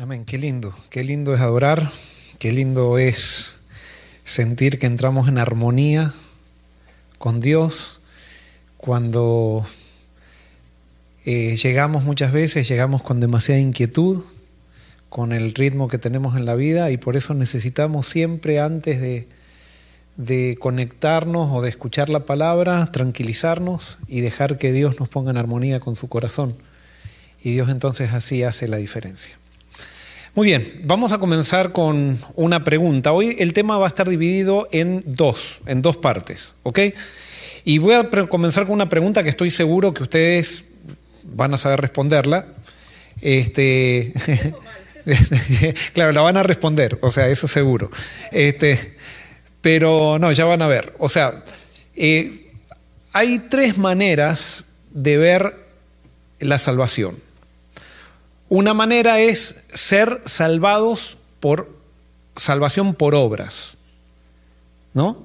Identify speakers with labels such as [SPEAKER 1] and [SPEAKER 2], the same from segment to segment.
[SPEAKER 1] Amén, qué lindo, qué lindo es adorar, qué lindo es sentir que entramos en armonía con Dios cuando eh, llegamos muchas veces, llegamos con demasiada inquietud, con el ritmo que tenemos en la vida y por eso necesitamos siempre antes de, de conectarnos o de escuchar la palabra, tranquilizarnos y dejar que Dios nos ponga en armonía con su corazón. Y Dios entonces así hace la diferencia. Muy bien, vamos a comenzar con una pregunta. Hoy el tema va a estar dividido en dos, en dos partes, ¿ok? Y voy a comenzar con una pregunta que estoy seguro que ustedes van a saber responderla. Este, claro, la van a responder, o sea, eso seguro. Este, pero no, ya van a ver. O sea, eh, hay tres maneras de ver la salvación. Una manera es ser salvados por salvación por obras. ¿No?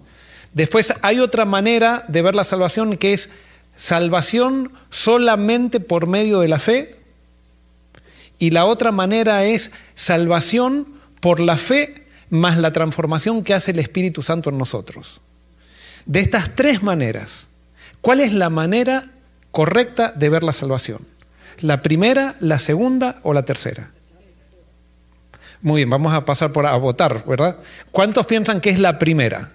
[SPEAKER 1] Después hay otra manera de ver la salvación que es salvación solamente por medio de la fe. Y la otra manera es salvación por la fe más la transformación que hace el Espíritu Santo en nosotros. De estas tres maneras, ¿cuál es la manera correcta de ver la salvación? ¿La primera, la segunda o la tercera? Muy bien, vamos a pasar por a votar, ¿verdad? ¿Cuántos piensan que es la primera?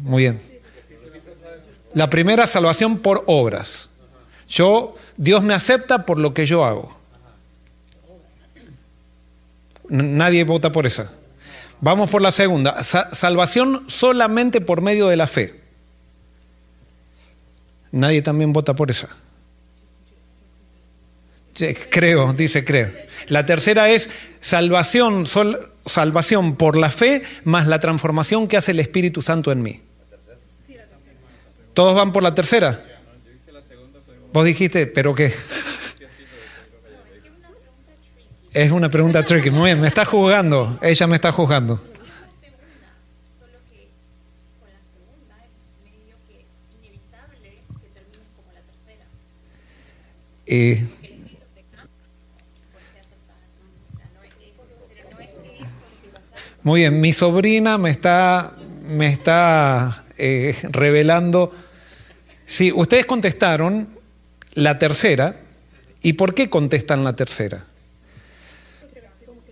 [SPEAKER 1] Muy bien. La primera salvación por obras. Yo, Dios me acepta por lo que yo hago. Nadie vota por esa. Vamos por la segunda. salvación solamente por medio de la fe. Nadie también vota por esa. Creo, dice creo. La tercera es salvación, salvación por la fe más la transformación que hace el Espíritu Santo en mí. ¿Todos van por la tercera? Vos dijiste, pero qué. Es una pregunta tricky. Muy bien, me está juzgando. Ella me está juzgando. Eh, muy bien, mi sobrina me está, me está eh, revelando. Sí, ustedes contestaron la tercera. ¿Y por qué contestan la tercera?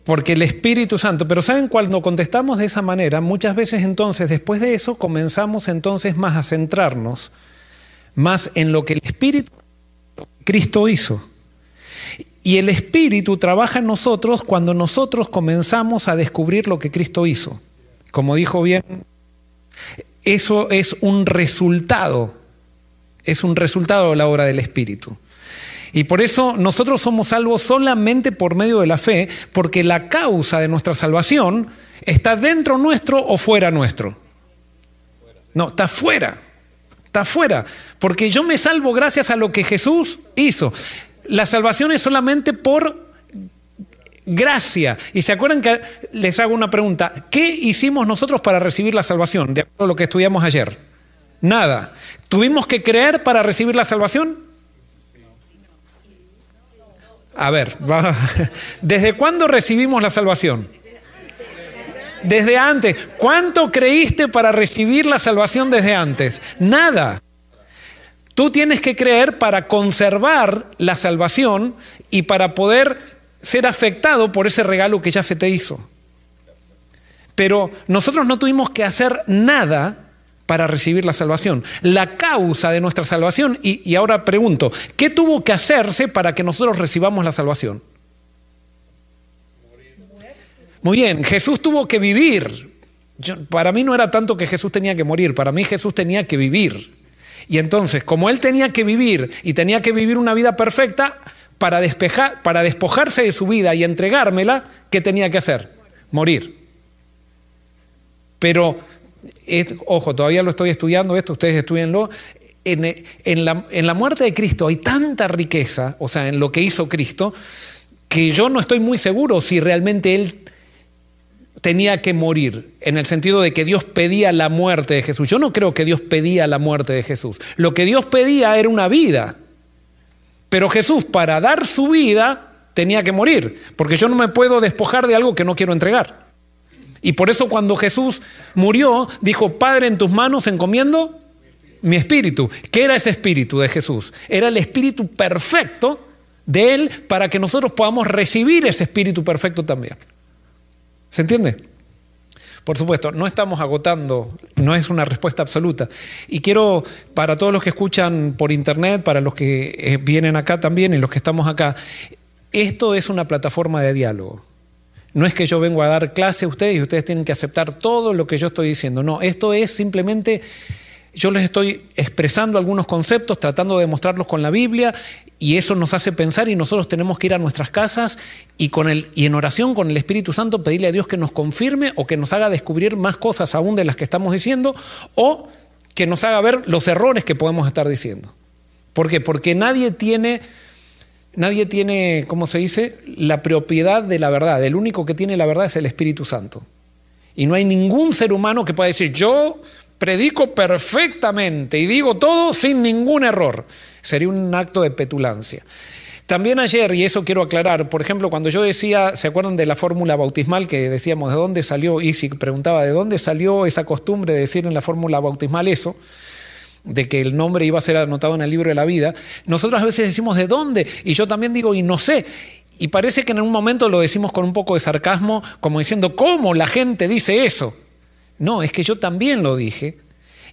[SPEAKER 1] Porque el Espíritu Santo, pero ¿saben cuando contestamos de esa manera? Muchas veces entonces, después de eso, comenzamos entonces más a centrarnos más en lo que el Espíritu Cristo hizo. Y el Espíritu trabaja en nosotros cuando nosotros comenzamos a descubrir lo que Cristo hizo. Como dijo bien, eso es un resultado, es un resultado de la obra del Espíritu. Y por eso nosotros somos salvos solamente por medio de la fe, porque la causa de nuestra salvación está dentro nuestro o fuera nuestro. No, está fuera. Está fuera. Porque yo me salvo gracias a lo que Jesús hizo. La salvación es solamente por gracia. Y se acuerdan que les hago una pregunta. ¿Qué hicimos nosotros para recibir la salvación? De acuerdo a lo que estudiamos ayer. Nada. ¿Tuvimos que creer para recibir la salvación? A ver, ¿desde cuándo recibimos la salvación? Desde antes. ¿Cuánto creíste para recibir la salvación desde antes? Nada. Tú tienes que creer para conservar la salvación y para poder ser afectado por ese regalo que ya se te hizo. Pero nosotros no tuvimos que hacer nada para recibir la salvación. La causa de nuestra salvación, y, ahora pregunto, ¿qué tuvo que hacerse para que nosotros recibamos la salvación? Muy bien, Jesús tuvo que vivir. para mí no era tanto que Jesús tenía que morir, para mí Jesús tenía que vivir. Y entonces, como él tenía que vivir y tenía que vivir una vida perfecta, para, despejar, para despojarse de su vida y entregármela, ¿qué tenía que hacer? Morir. Pero ojo, todavía lo estoy estudiando esto, ustedes estudienlo, en, la, en la muerte de Cristo hay tanta riqueza, o sea, en lo que hizo Cristo, que yo no estoy muy seguro si realmente Él tenía que morir, en el sentido de que Dios pedía la muerte de Jesús. Yo no creo que Dios pedía la muerte de Jesús. Lo que Dios pedía era una vida. Pero Jesús, para dar su vida, tenía que morir, porque yo no me puedo despojar de algo que no quiero entregar. Y por eso cuando Jesús murió, dijo, Padre, en tus manos encomiendo mi espíritu. ¿Qué era ese espíritu de Jesús? Era el espíritu perfecto de Él para que nosotros podamos recibir ese espíritu perfecto también. ¿Se entiende? Por supuesto, no estamos agotando, no es una respuesta absoluta. Y quiero, para todos los que escuchan por internet, para los que eh, vienen acá también y los que estamos acá, esto es una plataforma de diálogo. No es que yo vengo a dar clase a ustedes y ustedes tienen que aceptar todo lo que yo estoy diciendo. No, esto es simplemente yo les estoy expresando algunos conceptos, tratando de mostrarlos con la Biblia, y eso nos hace pensar y nosotros tenemos que ir a nuestras casas y en oración con el Espíritu Santo pedirle a Dios que nos confirme o que nos haga descubrir más cosas aún de las que estamos diciendo, o que nos haga ver los errores que podemos estar diciendo. ¿Por qué? Porque nadie tiene, nadie tiene, ¿cómo se dice?, la propiedad de la verdad. El único que tiene la verdad es el Espíritu Santo. Y no hay ningún ser humano que pueda decir, yo predico perfectamente y digo todo sin ningún error. Sería un acto de petulancia. También ayer, y eso quiero aclarar, por ejemplo, cuando yo decía, ¿se acuerdan de la fórmula bautismal que decíamos de dónde salió? Y si preguntaba de dónde salió esa costumbre de decir en la fórmula bautismal eso, de que el nombre iba a ser anotado en el libro de la vida, nosotros a veces decimos de dónde, y yo también digo, y no sé. Y parece que en un momento lo decimos con un poco de sarcasmo, como diciendo, ¿cómo la gente dice eso? No, es que yo también lo dije.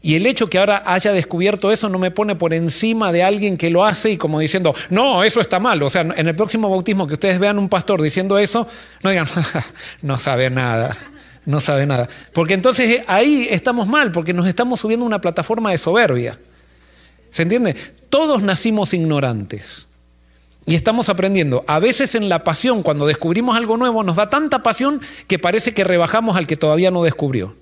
[SPEAKER 1] Y el hecho que ahora haya descubierto eso no me pone por encima de alguien que lo hace y como diciendo, no, eso está mal. O sea, en el próximo bautismo que ustedes vean un pastor diciendo eso, no digan, no sabe nada, no sabe nada. Porque entonces eh, ahí estamos mal, porque nos estamos subiendo a una plataforma de soberbia. ¿Se entiende? Todos nacimos ignorantes. Y estamos aprendiendo. A veces en la pasión, cuando descubrimos algo nuevo, nos da tanta pasión que parece que rebajamos al que todavía no descubrió.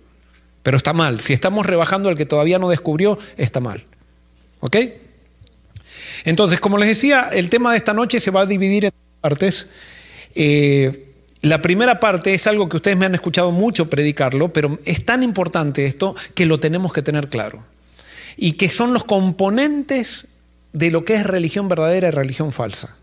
[SPEAKER 1] Pero está mal. Si estamos rebajando al que todavía no descubrió, está mal. ¿Ok? Entonces, como les decía, el tema de esta noche se va a dividir en partes. Eh, la primera parte es algo que ustedes me han escuchado mucho predicarlo, pero es tan importante esto que lo tenemos que tener claro. Y que son los componentes de lo que es religión verdadera y religión falsa.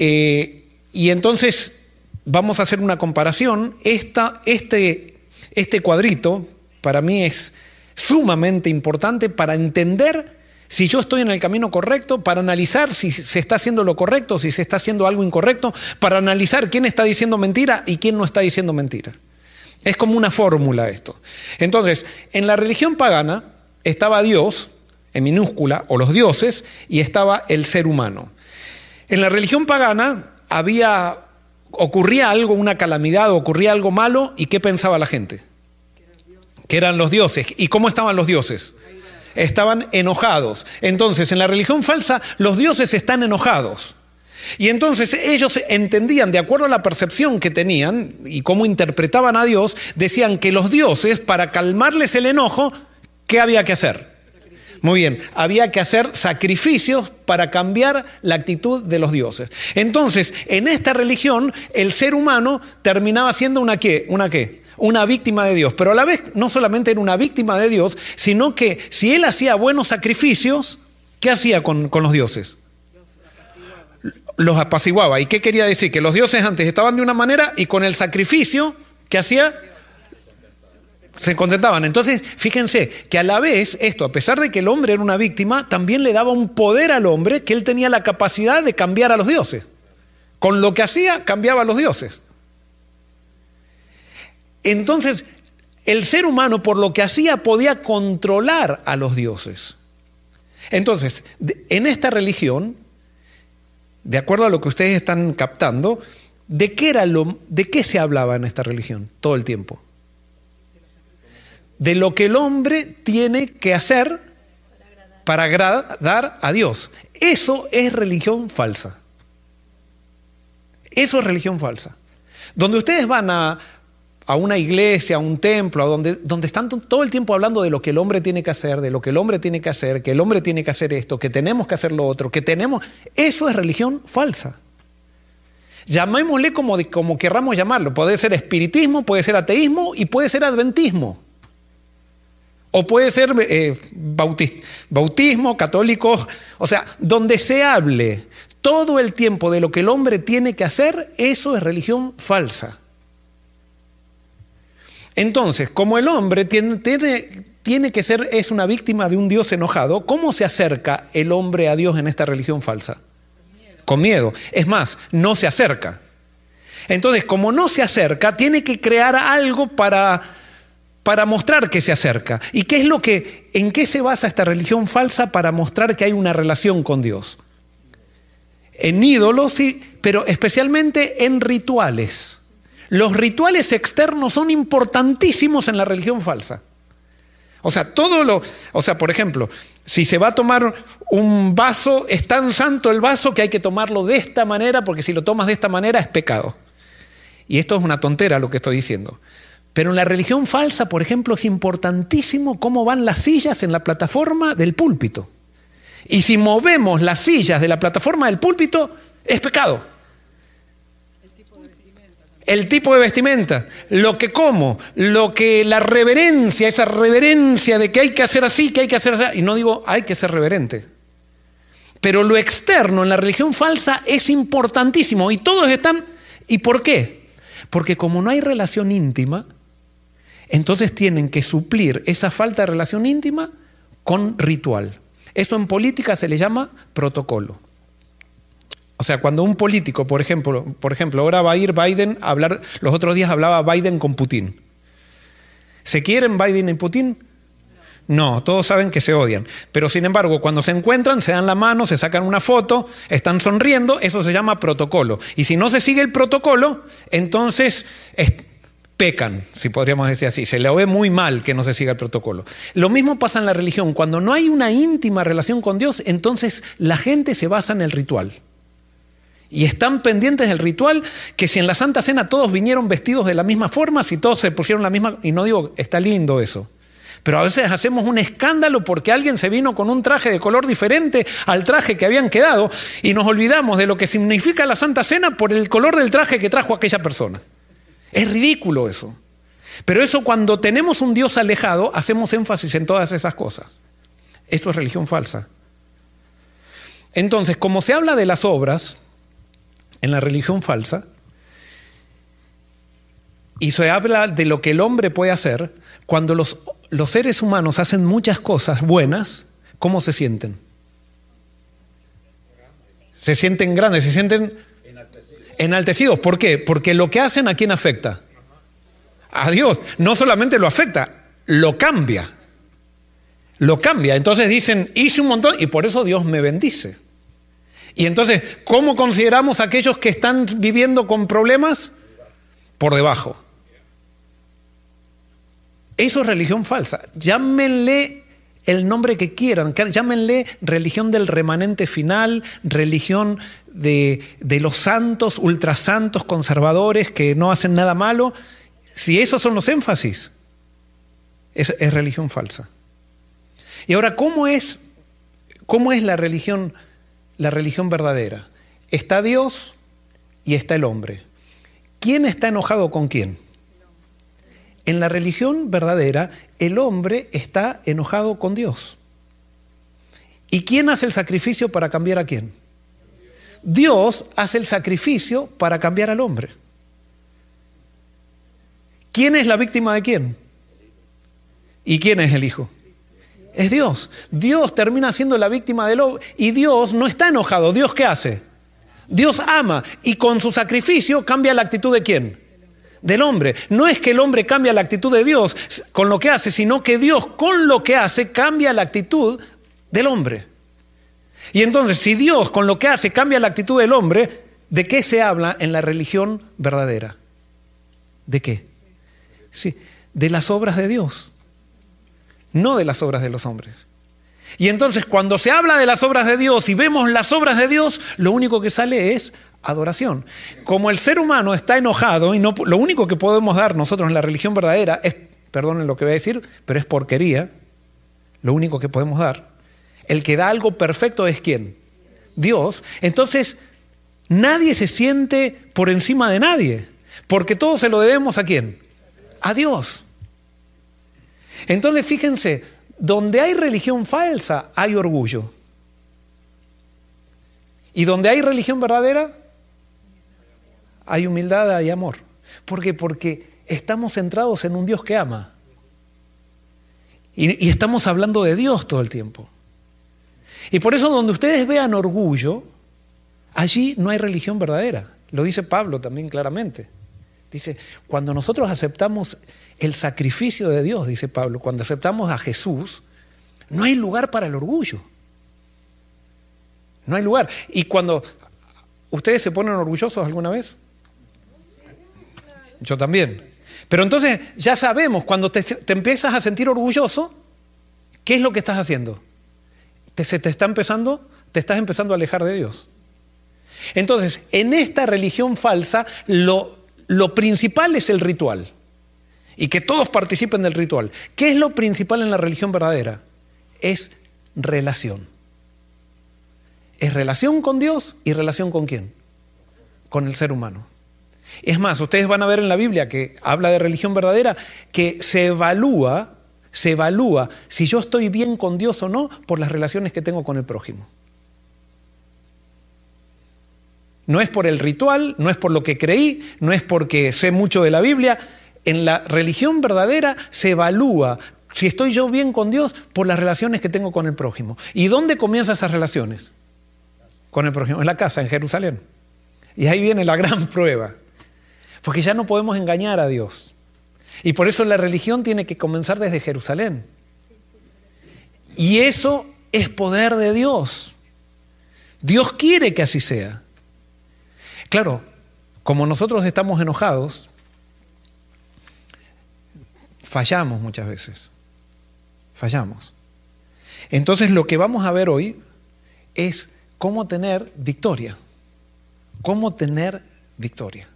[SPEAKER 1] Eh, y entonces vamos a hacer una comparación. Esta, este este cuadrito para mí es sumamente importante para entender si yo estoy en el camino correcto, para analizar si se está haciendo lo correcto, si se está haciendo algo incorrecto, para analizar quién está diciendo mentira y quién no está diciendo mentira. Es como una fórmula esto. Entonces, en la religión pagana estaba Dios, en minúscula, o los dioses, y estaba el ser humano. En la religión pagana había ocurría algo, una calamidad, ocurría algo malo, ¿y qué pensaba la gente? Que eran los dioses. ¿Y cómo estaban los dioses? Estaban enojados. Entonces, en la religión falsa, los dioses están enojados. Y entonces ellos entendían, de acuerdo a la percepción que tenían y cómo interpretaban a Dios, decían que los dioses, para calmarles el enojo, ¿qué había que hacer? Muy bien, había que hacer sacrificios para cambiar la actitud de los dioses. Entonces, en esta religión, el ser humano terminaba siendo una qué, una qué, una víctima de Dios. Pero a la vez no solamente era una víctima de Dios, sino que si él hacía buenos sacrificios, ¿qué hacía con, con los dioses? Los apaciguaba. ¿Y qué quería decir? Que los dioses antes estaban de una manera y con el sacrificio, ¿qué hacía? se contentaban. Entonces, fíjense que a la vez esto, a pesar de que el hombre era una víctima, también le daba un poder al hombre que él tenía la capacidad de cambiar a los dioses. Con lo que hacía, cambiaba a los dioses. Entonces, el ser humano, por lo que hacía, podía controlar a los dioses. Entonces, en esta religión, de acuerdo a lo que ustedes están captando, ¿de qué, era lo, ¿de qué se hablaba en esta religión todo el tiempo? de lo que el hombre tiene que hacer para agradar a Dios. Eso es religión falsa. Eso es religión falsa. Donde ustedes van a, una iglesia, a un templo, a donde, donde están todo el tiempo hablando de lo que el hombre tiene que hacer, de lo que el hombre tiene que hacer, que el hombre tiene que hacer esto, que tenemos que hacer lo otro, que tenemos... Eso es religión falsa. Llamémosle como, como querramos llamarlo. Puede ser espiritismo, puede ser ateísmo y puede ser adventismo. O puede ser eh, bautismo, católico, o sea, donde se hable. todo el tiempo de lo que el hombre tiene que hacer, eso es religión falsa. Entonces, como el hombre tiene, tiene, tiene, que ser, es una víctima de un Dios enojado, ¿cómo se acerca el hombre a Dios en esta religión falsa? Con miedo. Es más, no se acerca. Entonces, como no se acerca, tiene que crear algo para, para mostrar que se acerca. ¿Y qué es lo que, en qué se basa esta religión falsa para mostrar que hay una relación con Dios? En ídolos, sí, pero especialmente en rituales. Los rituales externos son importantísimos en la religión falsa. O sea, todo lo, o sea, por ejemplo, si se va a tomar un vaso, es tan santo el vaso que hay que tomarlo de esta manera, porque si lo tomas de esta manera es pecado. Y esto es una tontera lo que estoy diciendo. Pero en la religión falsa, por ejemplo, es importantísimo cómo van las sillas en la plataforma del púlpito. Y si movemos las sillas de la plataforma del púlpito, es pecado. El tipo de vestimenta, lo que como, lo que la reverencia, esa reverencia de que hay que hacer así, que hay que hacer así. Y no digo hay que ser reverente. Pero lo externo en la religión falsa es importantísimo y todos están. ¿Y por qué? Porque como no hay relación íntima, entonces tienen que suplir esa falta de relación íntima con ritual. Eso en política se le llama protocolo. O sea, cuando un político, por ejemplo, por ejemplo, ahora va a ir Biden a hablar, los otros días hablaba Biden con Putin. ¿Se quieren Biden y Putin? No, todos saben que se odian. Pero sin embargo, cuando se encuentran, se dan la mano, se sacan una foto, están sonriendo, eso se llama protocolo. Y si no se sigue el protocolo, entonces pecan, si podríamos decir así. Se le ve muy mal que no se siga el protocolo. Lo mismo pasa en la religión. Cuando no hay una íntima relación con Dios, entonces la gente se basa en el ritual. Y están pendientes del ritual que si en la Santa Cena todos vinieron vestidos de la misma forma, si todos se pusieron la misma... Y no digo, está lindo eso. Pero a veces hacemos un escándalo porque alguien se vino con un traje de color diferente al traje que habían quedado y nos olvidamos de lo que significa la Santa Cena por el color del traje que trajo aquella persona. Es ridículo eso. Pero eso cuando tenemos un Dios alejado, hacemos énfasis en todas esas cosas. Esto es religión falsa. Entonces, como se habla de las obras, en la religión falsa y se habla de lo que el hombre puede hacer, cuando los, los seres humanos hacen muchas cosas buenas, ¿cómo se sienten? Se sienten grandes, se sienten enaltecidos. ¿Por qué? Porque lo que hacen a quién afecta? A Dios. No solamente lo afecta, lo cambia. Lo cambia. Entonces dicen, hice un montón y por eso Dios me bendice. Y entonces, ¿cómo consideramos a aquellos que están viviendo con problemas? Por debajo. Eso es religión falsa. Llámenle el nombre que quieran, llámenle religión del remanente final, religión de, de los santos, ultrasantos, conservadores que no hacen nada malo. Si esos son los énfasis, es, religión falsa. Y ahora, ¿cómo es, cómo es la religión la religión verdadera. Está Dios y está el hombre. ¿Quién está enojado con quién? En la religión verdadera, el hombre está enojado con Dios. ¿Y quién hace el sacrificio para cambiar a quién? Dios hace el sacrificio para cambiar al hombre. ¿Quién es la víctima de quién? ¿Y quién es el hijo? Es Dios. Dios termina siendo la víctima del hombre y Dios no está enojado. ¿Dios qué hace? Dios ama y con su sacrificio cambia la actitud de quién? Del hombre. No es que el hombre cambia la actitud de Dios con lo que hace, sino que Dios con lo que hace cambia la actitud del hombre. Y entonces, si Dios con lo que hace cambia la actitud del hombre, ¿de qué se habla en la religión verdadera? ¿De qué? Sí, de las obras de Dios no de las obras de los hombres. Y entonces cuando se habla de las obras de Dios y vemos las obras de Dios, lo único que sale es adoración. Como el ser humano está enojado y no, lo único que podemos dar nosotros en la religión verdadera es, perdonen lo que voy a decir, pero es porquería, lo único que podemos dar. El que da algo perfecto es quién? Dios. Entonces, nadie se siente por encima de nadie, porque todo se lo debemos a quién? A Dios. Entonces, fíjense, donde hay religión falsa, hay orgullo. Y donde hay religión verdadera, hay humildad, hay amor. ¿Por qué? Porque estamos centrados en un Dios que ama. Y, y, estamos hablando de Dios todo el tiempo. Y por eso donde ustedes vean orgullo, allí no hay religión verdadera. Lo dice Pablo también claramente. Dice, cuando nosotros aceptamos el sacrificio de Dios, dice Pablo, cuando aceptamos a Jesús, no hay lugar para el orgullo. No hay lugar. Y cuando ustedes se ponen orgullosos alguna vez, yo también. Pero entonces ya sabemos, cuando te, empiezas a sentir orgulloso, ¿qué es lo que estás haciendo? Te, se te está empezando, te estás empezando a alejar de Dios. Entonces, en esta religión falsa, lo, lo principal es el ritual. Y que todos participen del ritual. ¿Qué es lo principal en la religión verdadera? Es relación. Es relación con Dios y relación con quién? Con el ser humano. Es más, ustedes van a ver en la Biblia que habla de religión verdadera, que se evalúa, se evalúa si yo estoy bien con Dios o no por las relaciones que tengo con el prójimo. No es por el ritual, no es por lo que creí, no es porque sé mucho de la Biblia. En la religión verdadera se evalúa si estoy yo bien con Dios por las relaciones que tengo con el prójimo. ¿Y dónde comienzan esas relaciones? Con el prójimo, en la casa, en Jerusalén. Y ahí viene la gran prueba. Porque ya no podemos engañar a Dios. Y por eso la religión tiene que comenzar desde Jerusalén. Y eso es poder de Dios. Dios quiere que así sea. Claro, como nosotros estamos enojados, fallamos muchas veces. Fallamos. Entonces lo que vamos a ver hoy es cómo tener victoria. Cómo tener victoria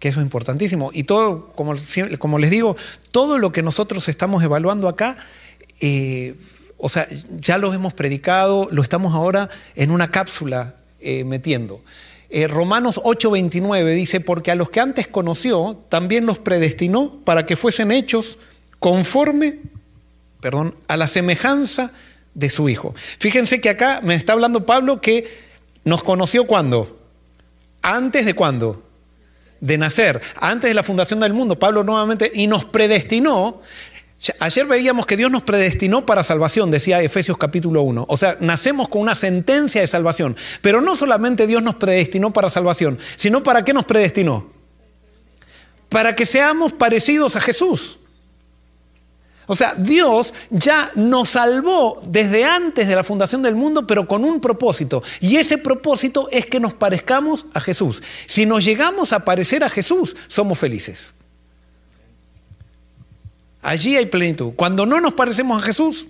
[SPEAKER 1] que eso es importantísimo. Y todo, como, les digo, todo lo que nosotros estamos evaluando acá, eh, o sea, ya lo hemos predicado, lo estamos ahora en una cápsula eh, metiendo. Eh, Romanos 8:29 dice, porque a los que antes conoció, también los predestinó para que fuesen hechos conforme, perdón, a la semejanza de su Hijo. Fíjense que acá me está hablando Pablo que nos conoció cuando, antes de cuándo, de nacer, antes de la fundación del mundo, Pablo nuevamente, y nos predestinó. Ayer veíamos que Dios nos predestinó para salvación, decía Efesios capítulo 1. O sea, nacemos con una sentencia de salvación. Pero no solamente Dios nos predestinó para salvación, sino para qué nos predestinó. Para que seamos parecidos a Jesús. O sea, Dios ya nos salvó desde antes de la fundación del mundo, pero con un propósito. Y ese propósito es que nos parezcamos a Jesús. Si nos llegamos a parecer a Jesús, somos felices. Allí hay plenitud. Cuando no nos parecemos a Jesús,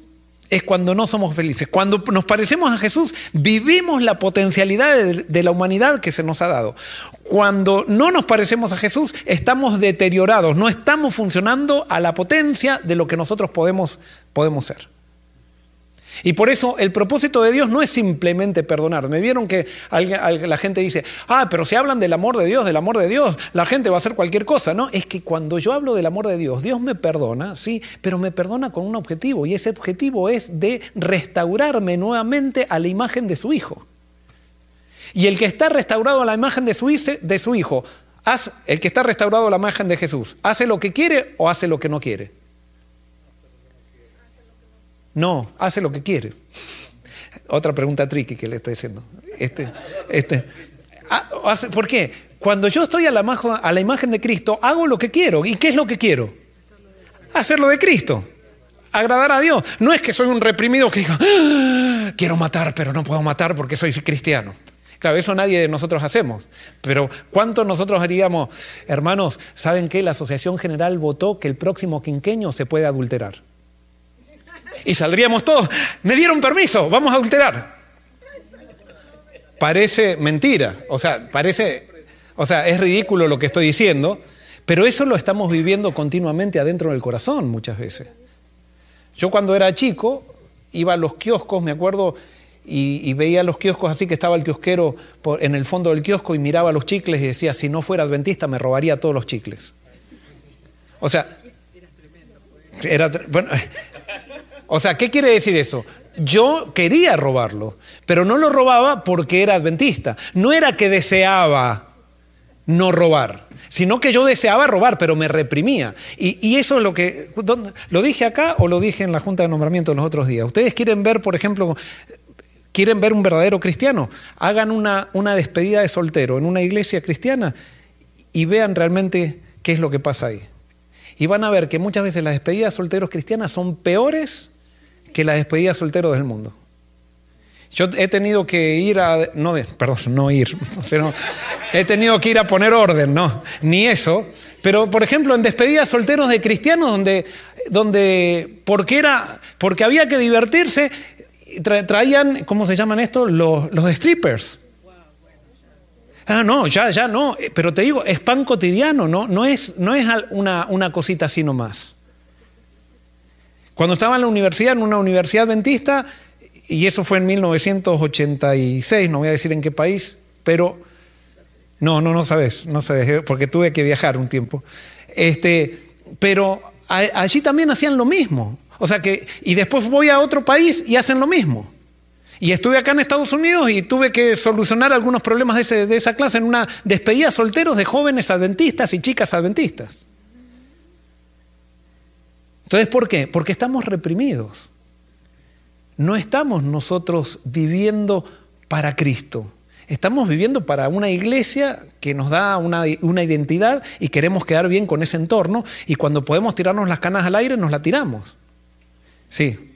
[SPEAKER 1] es cuando no somos felices. Cuando nos parecemos a Jesús, vivimos la potencialidad de, la humanidad que se nos ha dado. Cuando no nos parecemos a Jesús, estamos deteriorados, no estamos funcionando a la potencia de lo que nosotros podemos, podemos ser. Y por eso el propósito de Dios no es simplemente perdonar. Me vieron que la gente dice, ah, pero si hablan del amor de Dios, del amor de Dios, la gente va a hacer cualquier cosa. No, es que cuando yo hablo del amor de Dios, Dios me perdona, sí, pero me perdona con un objetivo. Y ese objetivo es de restaurarme nuevamente a la imagen de su Hijo. Y el que está restaurado a la imagen de su, Hijo, el que está restaurado a la imagen de Jesús, ¿hace lo que quiere o hace lo que no quiere? No, hace lo que quiere. Otra pregunta tricky que le estoy haciendo. Este, este, ah, ¿Por qué? Cuando yo estoy a la, a la imagen de Cristo, hago lo que quiero. ¿Y qué es lo que quiero? Hacerlo de Cristo. Agradar a Dios. No es que soy un reprimido que diga, ah, quiero matar, pero no puedo matar porque soy cristiano. Claro, eso nadie de nosotros hacemos. Pero ¿cuántos nosotros haríamos, hermanos, saben que la Asociación General votó que el próximo quinqueño se puede adulterar? Y saldríamos todos, me dieron permiso, vamos a adulterar. Parece mentira, o sea, parece, o sea, es ridículo lo que estoy diciendo, pero eso lo estamos viviendo continuamente adentro del corazón muchas veces. Yo cuando era chico iba a los kioscos, me acuerdo, y, veía los kioscos así que estaba el kiosquero en el fondo del kiosco y miraba los chicles y decía, si no fuera adventista me robaría todos los chicles. O sea, era, bueno, O sea, ¿qué quiere decir eso? Yo quería robarlo, pero no lo robaba porque era adventista. No era que deseaba no robar, sino que yo deseaba robar, pero me reprimía. Y, eso es lo que... ¿Lo dije acá o lo dije en la Junta de Nombramiento los otros días? Ustedes quieren ver, por ejemplo, quieren ver un verdadero cristiano, hagan una, una despedida de soltero en una iglesia cristiana y vean realmente qué es lo que pasa ahí. Y van a ver que muchas veces las despedidas de solteros cristianas son peores que la despedida soltero del mundo. Yo he tenido que ir a, no, perdón, no ir, pero he tenido que ir a poner orden, no, ni eso. Pero, por ejemplo, en despedidas solteros de cristianos, donde, donde porque, era, porque había que divertirse, traían, ¿cómo se llaman estos? Los, los strippers. Ah, no, ya, ya no. Pero te digo, es pan cotidiano, no, no es, no es una, una cosita así nomás. Cuando estaba en la universidad, en una universidad adventista, y eso fue en 1986, no voy a decir en qué país, pero no, no, no sabes, no sabes, eh, porque tuve que viajar un tiempo. Este, pero allí también hacían lo mismo. O sea que, y después voy a otro país y hacen lo mismo. Y estuve acá en Estados Unidos y tuve que solucionar algunos problemas de, de esa clase en una despedida solteros de jóvenes adventistas y chicas adventistas. Entonces, ¿por qué? Porque estamos reprimidos. No estamos nosotros viviendo para Cristo. Estamos viviendo para una iglesia que nos da una, identidad y queremos quedar bien con ese entorno y cuando podemos tirarnos las canas al aire nos la tiramos. Sí.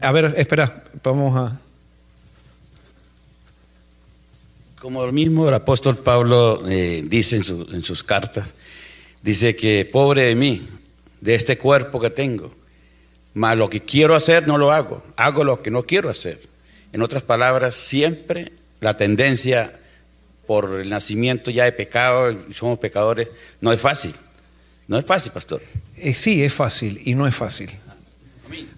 [SPEAKER 1] A ver, espera, vamos a...
[SPEAKER 2] Como el mismo el apóstol Pablo eh, dice en sus cartas, Dice que pobre de mí, de este cuerpo que tengo, mas lo que quiero hacer no lo hago, hago lo que no quiero hacer. En otras palabras, siempre la tendencia por el nacimiento ya de pecado, somos pecadores, no es fácil. No es fácil, pastor.
[SPEAKER 1] Eh, sí, es fácil y no es fácil.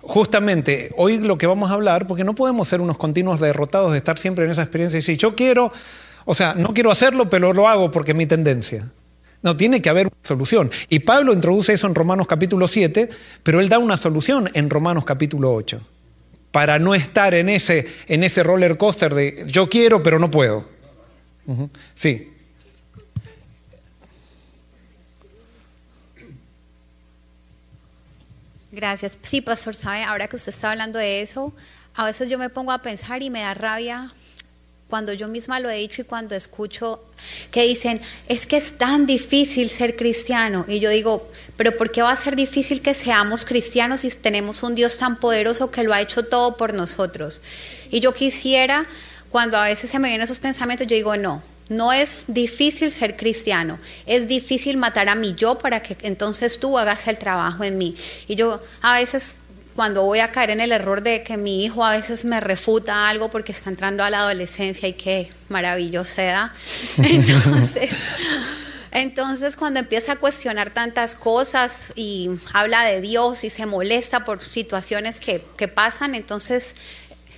[SPEAKER 1] Justamente, hoy lo que vamos a hablar, porque no podemos ser unos continuos derrotados de estar siempre en esa experiencia y decir, yo quiero, o sea, no quiero hacerlo, pero lo hago porque es mi tendencia. No, tiene que haber una solución. Y Pablo introduce eso en Romanos capítulo 7, pero él da una solución en Romanos capítulo 8, para no estar en ese, en ese roller coaster de yo quiero, pero no puedo. Sí.
[SPEAKER 3] Gracias. Sí, pastor, sabe, ahora que usted está hablando de eso, a veces yo me pongo a pensar y me da rabia cuando yo misma lo he dicho y cuando escucho que dicen, es que es tan difícil ser cristiano. Y yo digo, pero ¿por qué va a ser difícil que seamos cristianos si tenemos un Dios tan poderoso que lo ha hecho todo por nosotros? Y yo quisiera, cuando a veces se me vienen esos pensamientos, yo digo, no, no es difícil ser cristiano, es difícil matar a mi yo para que entonces tú hagas el trabajo en mí. Y yo a veces cuando voy a caer en el error de que mi hijo a veces me refuta algo porque está entrando a la adolescencia y qué maravilloso da. Entonces, entonces cuando empieza a cuestionar tantas cosas y habla de Dios y se molesta por situaciones que, que pasan, entonces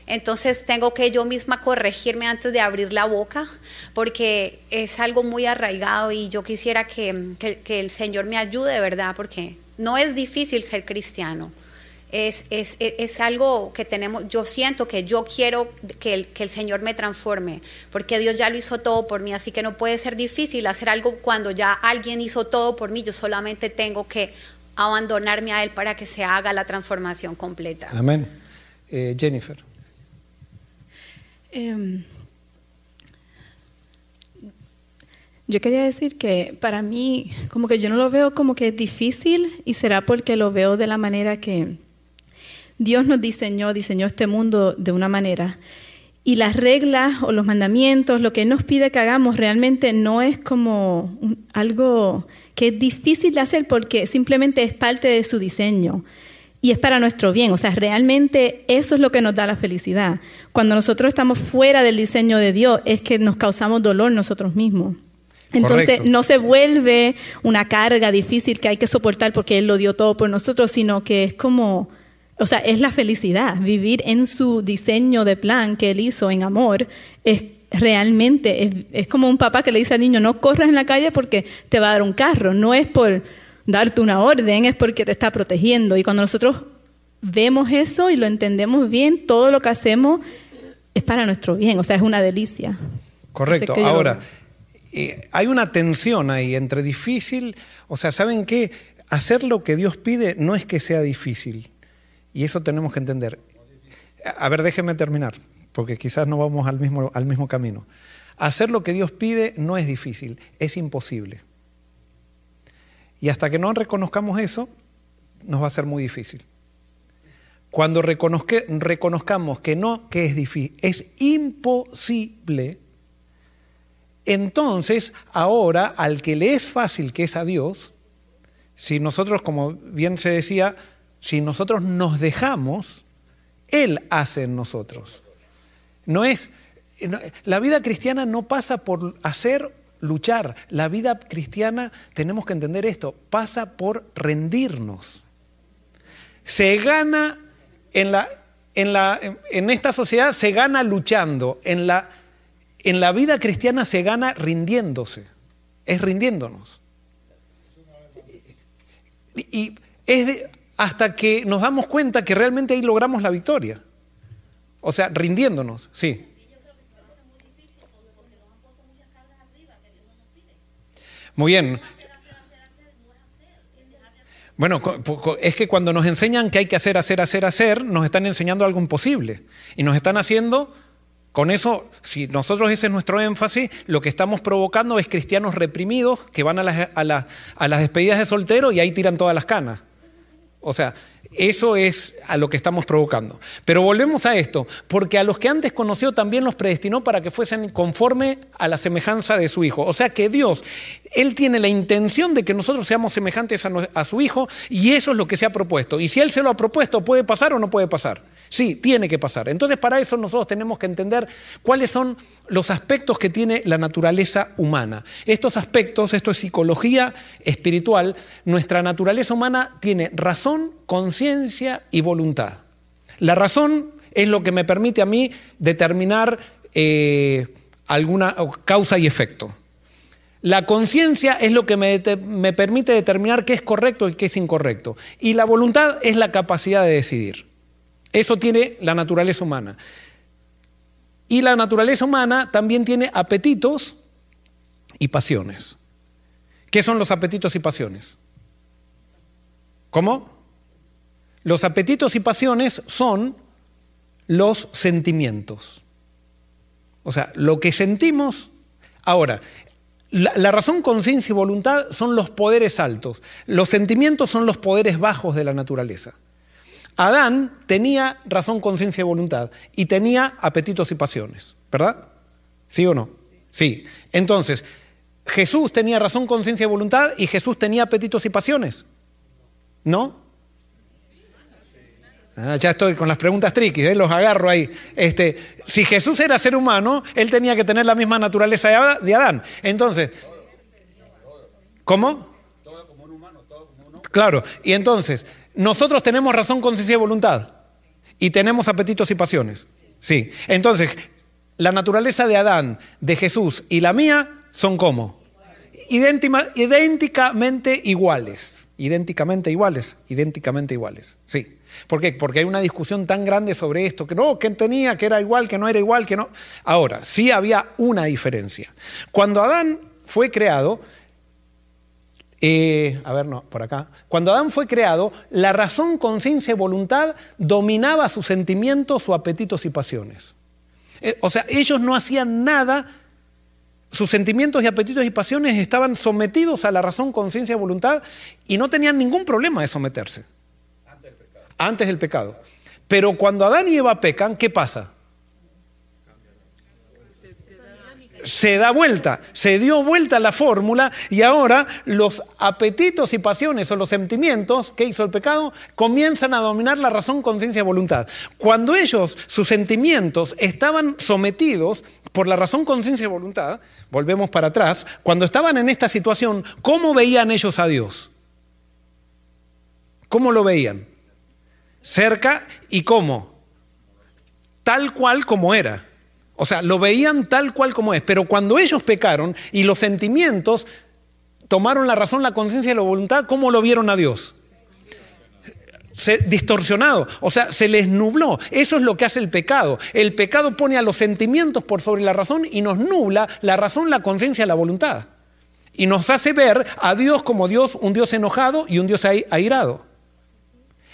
[SPEAKER 3] entonces tengo que yo misma corregirme antes de abrir la boca, porque es algo muy arraigado y yo quisiera que, que, que, el Señor me ayude, ¿verdad? Porque no es difícil ser cristiano es, es, es, algo que tenemos, yo siento que yo quiero que el, que el Señor me transforme, porque Dios ya lo hizo todo por mí, así que no puede ser difícil hacer algo cuando ya alguien hizo todo por mí, yo solamente tengo que abandonarme a Él para que se haga la transformación completa.
[SPEAKER 1] Amén. Eh, Jennifer.
[SPEAKER 4] Em, yo quería decir que para mí, como que yo no lo veo como que es difícil y será porque lo veo de la manera que Dios nos diseñó, diseñó este mundo de una manera. Y las reglas o los mandamientos, lo que Él nos pide que hagamos, realmente no es como algo que es difícil de hacer porque simplemente es parte de su diseño y es para nuestro bien. O sea, realmente eso es lo que nos da la felicidad. Cuando nosotros estamos fuera del diseño de Dios es que nos causamos dolor nosotros mismos. Entonces no se vuelve una carga difícil que hay que soportar porque Él lo dio todo por nosotros, sino que es como o sea, es la felicidad. Vivir en su diseño de plan que él hizo en amor es realmente, es, como un papá que le dice al niño, no corras en la calle porque te va a dar un carro. No es por, darte una orden es porque te está protegiendo. Y cuando nosotros vemos eso y lo entendemos bien, todo lo que hacemos es para nuestro bien, o sea, es una delicia.
[SPEAKER 1] Correcto.
[SPEAKER 4] Yo-
[SPEAKER 1] Ahora, eh, hay una tensión ahí entre difícil, o sea, ¿saben qué? Hacer lo que Dios pide no es que sea difícil. Y eso tenemos que entender. A ver, déjenme terminar, porque quizás no vamos al mismo, al mismo camino. Hacer lo que Dios pide no es difícil, es imposible. Y hasta que no reconozcamos eso, nos va a ser muy difícil. Cuando reconozcamos que no, que es difícil, es imposible, entonces ahora al que le es fácil, que es a Dios, si nosotros, como bien se decía, si nosotros nos dejamos, Él hace en nosotros. No es, la vida cristiana no pasa por hacer, luchar. La vida cristiana, tenemos que entender esto, pasa por rendirnos se gana en, la, en, la, en esta sociedad, se gana luchando. En la, en la vida cristiana se gana rindiéndose. Es rindiéndonos. Y es de- hasta que nos damos cuenta que realmente ahí logramos la victoria. O sea, rindiéndonos, sí. Muy bien. Bueno, es que cuando nos enseñan que hay que hacer, hacer, hacer, hacer, nos están enseñando algo imposible. Y nos están haciendo, con eso, si nosotros ese es nuestro énfasis, lo que estamos provocando es cristianos reprimidos que van a las, a la- a las despedidas de soltero y ahí tiran todas las canas. O sea, eso es a lo que estamos provocando. Pero volvemos a esto, porque a los que antes conoció también los predestinó para que fuesen conforme a la semejanza de su Hijo. O sea que Dios, Él tiene la intención de que nosotros seamos semejantes a, a su Hijo y eso es lo que se ha propuesto. Y si Él se lo ha propuesto, ¿puede pasar o no puede pasar? Sí, tiene que pasar. Entonces para eso nosotros tenemos que entender cuáles son los aspectos que tiene la naturaleza humana. Estos aspectos, esto es psicología espiritual, nuestra naturaleza humana tiene razón, conciencia y voluntad. La razón es lo que me permite a mí determinar eh, alguna causa y efecto. La conciencia es lo que me, me permite determinar qué es correcto y qué es incorrecto. Y la voluntad es la capacidad de decidir. Eso tiene la naturaleza humana. Y la naturaleza humana también tiene apetitos y pasiones. ¿Qué son los apetitos y pasiones? ¿Cómo? Los apetitos y pasiones son los sentimientos. O sea, lo que sentimos. Ahora, la, razón, conciencia y voluntad son los poderes altos. Los sentimientos son los poderes bajos de la naturaleza. Adán tenía razón, conciencia y voluntad y tenía apetitos y pasiones, ¿verdad? ¿Sí o no? Sí. Entonces, Jesús tenía razón, conciencia y voluntad y Jesús tenía apetitos y pasiones. ¿No? Ah, ya estoy con las preguntas triquis, ¿eh? los agarro ahí. Este, si Jesús era ser humano, él tenía que tener la misma naturaleza de Adán. Entonces, ¿cómo? Claro, y entonces, nosotros tenemos razón, conciencia y voluntad. Y tenemos apetitos y pasiones. Sí. Entonces, la naturaleza de Adán, de Jesús y la mía son como? Idéntima- idénticamente iguales. Idénticamente iguales. Idénticamente iguales. Sí. ¿Por qué? Porque hay una discusión tan grande sobre esto, que no, que tenía, que era igual, que no era igual, que no. Ahora, sí había una diferencia. Cuando Adán fue creado, eh, a ver, no, por acá. Cuando Adán fue creado, la razón, conciencia y voluntad dominaba sus sentimientos, sus apetitos y pasiones. Eh, o sea, ellos no hacían nada, sus sentimientos y apetitos y pasiones estaban sometidos a la razón, conciencia y voluntad y no tenían ningún problema de someterse. Antes del pecado. Pero cuando Adán y Eva pecan, ¿qué pasa? Se da vuelta, se dio vuelta la fórmula y ahora los apetitos y pasiones o los sentimientos que hizo el pecado comienzan a dominar la razón, conciencia y voluntad. Cuando ellos, sus sentimientos, estaban sometidos por la razón, conciencia y voluntad, volvemos para atrás, cuando estaban en esta situación, ¿cómo veían ellos a Dios? ¿Cómo lo veían? Cerca y cómo? Tal cual como era. O sea, lo veían tal cual como es. Pero cuando ellos pecaron y los sentimientos tomaron la razón, la conciencia y la voluntad, ¿cómo lo vieron a Dios? Se, distorsionado, o sea, se les nubló. Eso es lo que hace el pecado. El pecado pone a los sentimientos por sobre la razón y nos nubla la razón, la conciencia la voluntad. Y nos hace ver a Dios como Dios, un Dios enojado y un Dios airado.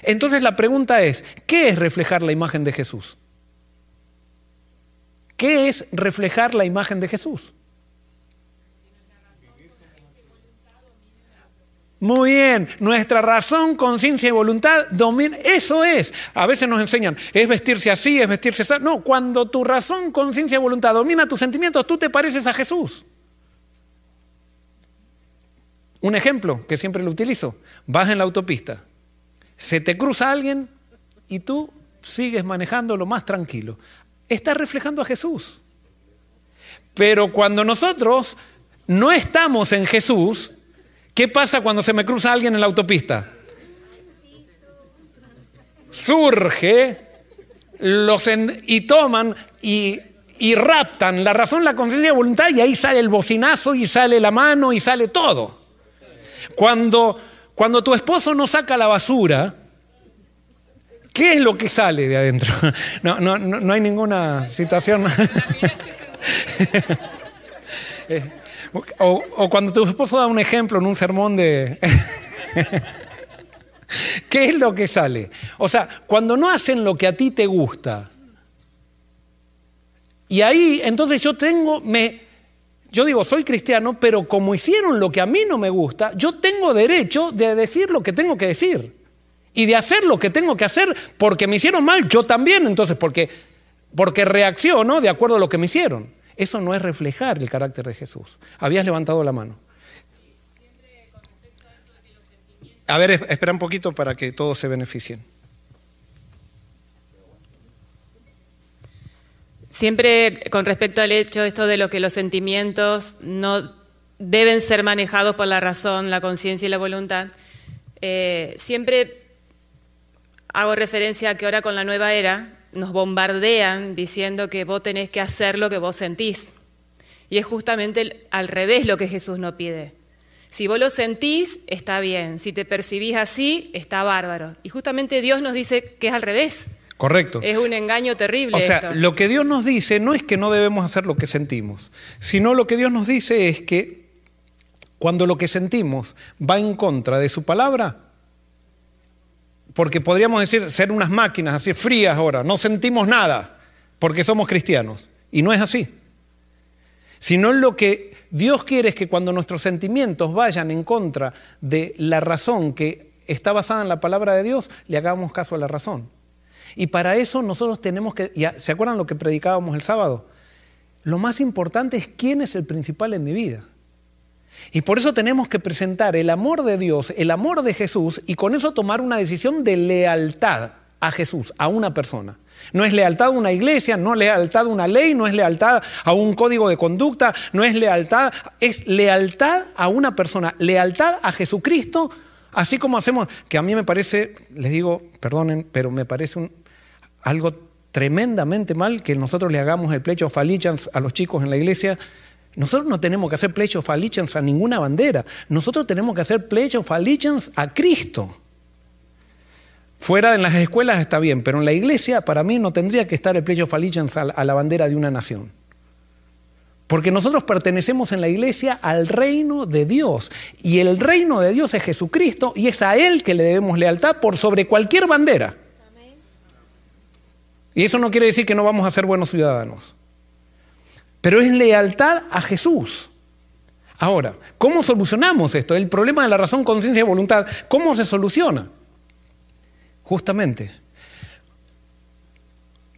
[SPEAKER 1] Entonces la pregunta es, ¿qué es reflejar la imagen de Jesús? ¿Qué es reflejar la imagen de Jesús? Muy bien, nuestra razón, conciencia y voluntad domina. Eso es. A veces nos enseñan, es vestirse así, es vestirse así. No, cuando tu razón, conciencia y voluntad domina tus sentimientos, tú te pareces a Jesús. Un ejemplo que siempre lo utilizo. Vas en la autopista, se te cruza alguien y tú sigues manejando lo más tranquilo. Estás reflejando a Jesús. Pero cuando nosotros no estamos en Jesús, ¿Qué pasa cuando se me cruza alguien en la autopista? Surge los y toman y, y raptan la razón, la conciencia y la voluntad y ahí sale el bocinazo y sale la mano y sale todo. Cuando, cuando tu esposo no saca la basura, ¿qué es lo que sale de adentro? No, no, no, hay ninguna situación. Eh, o, cuando tu esposo da un ejemplo en un sermón de... ¿Qué es lo que sale? O sea, cuando no hacen lo que a ti te gusta, y ahí entonces yo tengo, me, yo digo, soy cristiano, pero como hicieron lo que a mí no me gusta, yo tengo derecho de decir lo que tengo que decir. Y de hacer lo que tengo que hacer porque me hicieron mal, yo también, entonces, porque, porque reacciono de acuerdo a lo que me hicieron. Eso no es reflejar el carácter de Jesús. Habías levantado la mano. A ver, espera un poquito para que todos se beneficien.
[SPEAKER 5] Siempre con respecto al hecho esto de lo que los sentimientos no deben ser manejados por la razón, la conciencia y la voluntad, eh, siempre hago referencia a que ahora con la nueva era nos bombardean diciendo que vos tenés que hacer lo que vos sentís. Y es justamente al revés lo que Jesús nos pide. Si vos lo sentís, está bien. Si te percibís así, está bárbaro. Y justamente Dios nos dice que es al revés.
[SPEAKER 1] Correcto.
[SPEAKER 5] Es un engaño terrible.
[SPEAKER 1] O sea, lo que Dios nos dice no es que no debemos hacer lo que sentimos, sino lo que Dios nos dice es que cuando lo que sentimos va en contra de su palabra, porque podríamos decir ser unas máquinas así frías ahora, no sentimos nada porque somos cristianos. Y no es así. Sino lo que Dios quiere es que cuando nuestros sentimientos vayan en contra de la razón que está basada en la palabra de Dios, le hagamos caso a la razón. Y para eso nosotros tenemos que, ¿se acuerdan lo que predicábamos el sábado? Lo más importante es quién es el principal en mi vida. Y por eso tenemos que presentar el amor de Dios, el amor de Jesús, y con eso tomar una decisión de lealtad a Jesús, a una persona. No es lealtad a una iglesia, no es lealtad a una ley, no es lealtad a un código de conducta, no es lealtad, es lealtad a una persona, lealtad a Jesucristo, así como hacemos, que a mí me parece, les digo, perdonen, pero me parece algo tremendamente mal que nosotros le hagamos el plecho of allegiance a los chicos en la iglesia nosotros no tenemos que hacer pledge of allegiance a ninguna bandera. Nosotros tenemos que hacer pledge of allegiance a Cristo. Fuera en las escuelas está bien, pero en la iglesia para mí no tendría que estar el pledge of allegiance a la bandera de una nación. Porque nosotros pertenecemos en la iglesia al reino de Dios. Y el reino de Dios es Jesucristo y es a Él que le debemos lealtad por sobre cualquier bandera. Y eso no quiere decir que no vamos a ser buenos ciudadanos. Pero es lealtad a Jesús. Ahora, ¿cómo solucionamos esto? El problema de la razón, conciencia y voluntad, ¿cómo se soluciona? Justamente,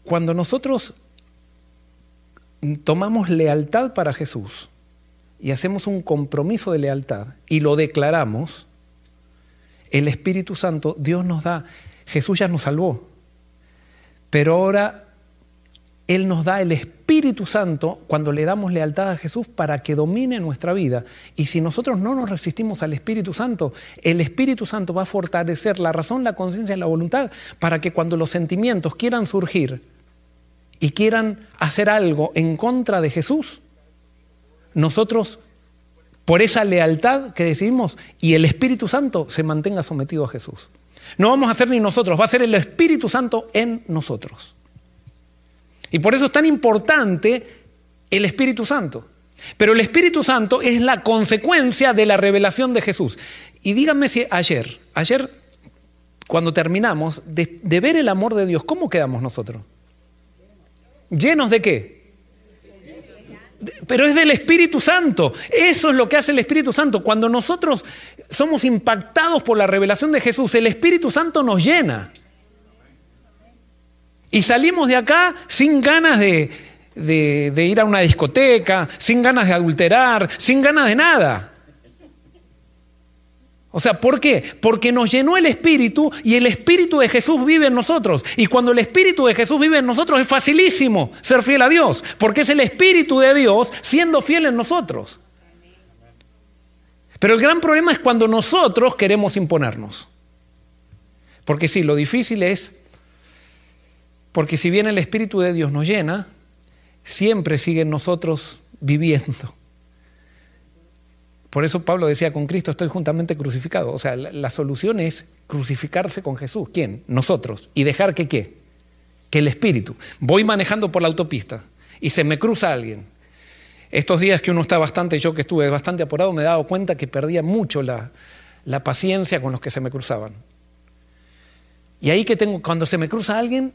[SPEAKER 1] cuando nosotros tomamos lealtad para Jesús y hacemos un compromiso de lealtad y lo declaramos, el Espíritu Santo, Dios nos da, Jesús ya nos salvó, pero ahora él nos da el Espíritu Santo cuando le damos lealtad a Jesús para que domine nuestra vida. Y si nosotros no nos resistimos al Espíritu Santo, el Espíritu Santo va a fortalecer la razón, la conciencia y la voluntad para que cuando los sentimientos quieran surgir y quieran hacer algo en contra de Jesús, nosotros por esa lealtad que decidimos y el Espíritu Santo se mantenga sometido a Jesús. No vamos a ser ni nosotros, va a ser el Espíritu Santo en nosotros. Y por eso es tan importante el Espíritu Santo. Pero el Espíritu Santo es la consecuencia de la revelación de Jesús. Y díganme si ayer, ayer cuando terminamos de, de ver el amor de Dios, ¿cómo quedamos nosotros? ¿Llenos de qué? pero es del Espíritu Santo. Eso es lo que hace el Espíritu Santo. Cuando nosotros somos impactados por la revelación de Jesús, el Espíritu Santo nos llena. Y salimos de acá sin ganas de, ir a una discoteca, sin ganas de adulterar, sin ganas de nada. O sea, ¿por qué? Porque nos llenó el Espíritu y el Espíritu de Jesús vive en nosotros. Y cuando el Espíritu de Jesús vive en nosotros es facilísimo ser fiel a Dios, porque es el Espíritu de Dios siendo fiel en nosotros. Pero el gran problema es cuando nosotros queremos imponernos. Porque sí, lo difícil es, porque si bien el Espíritu de Dios nos llena, siempre sigue nosotros viviendo. Por eso Pablo decía, con Cristo estoy juntamente crucificado. O sea, la, solución es crucificarse con Jesús. ¿Quién? Nosotros. Y dejar que qué? Que el Espíritu. Voy manejando por la autopista y se me cruza alguien. Estos días que uno está bastante, yo que estuve bastante apurado, me he dado cuenta que perdía mucho la, la paciencia con los que se me cruzaban. Y ahí que tengo, cuando se me cruza alguien,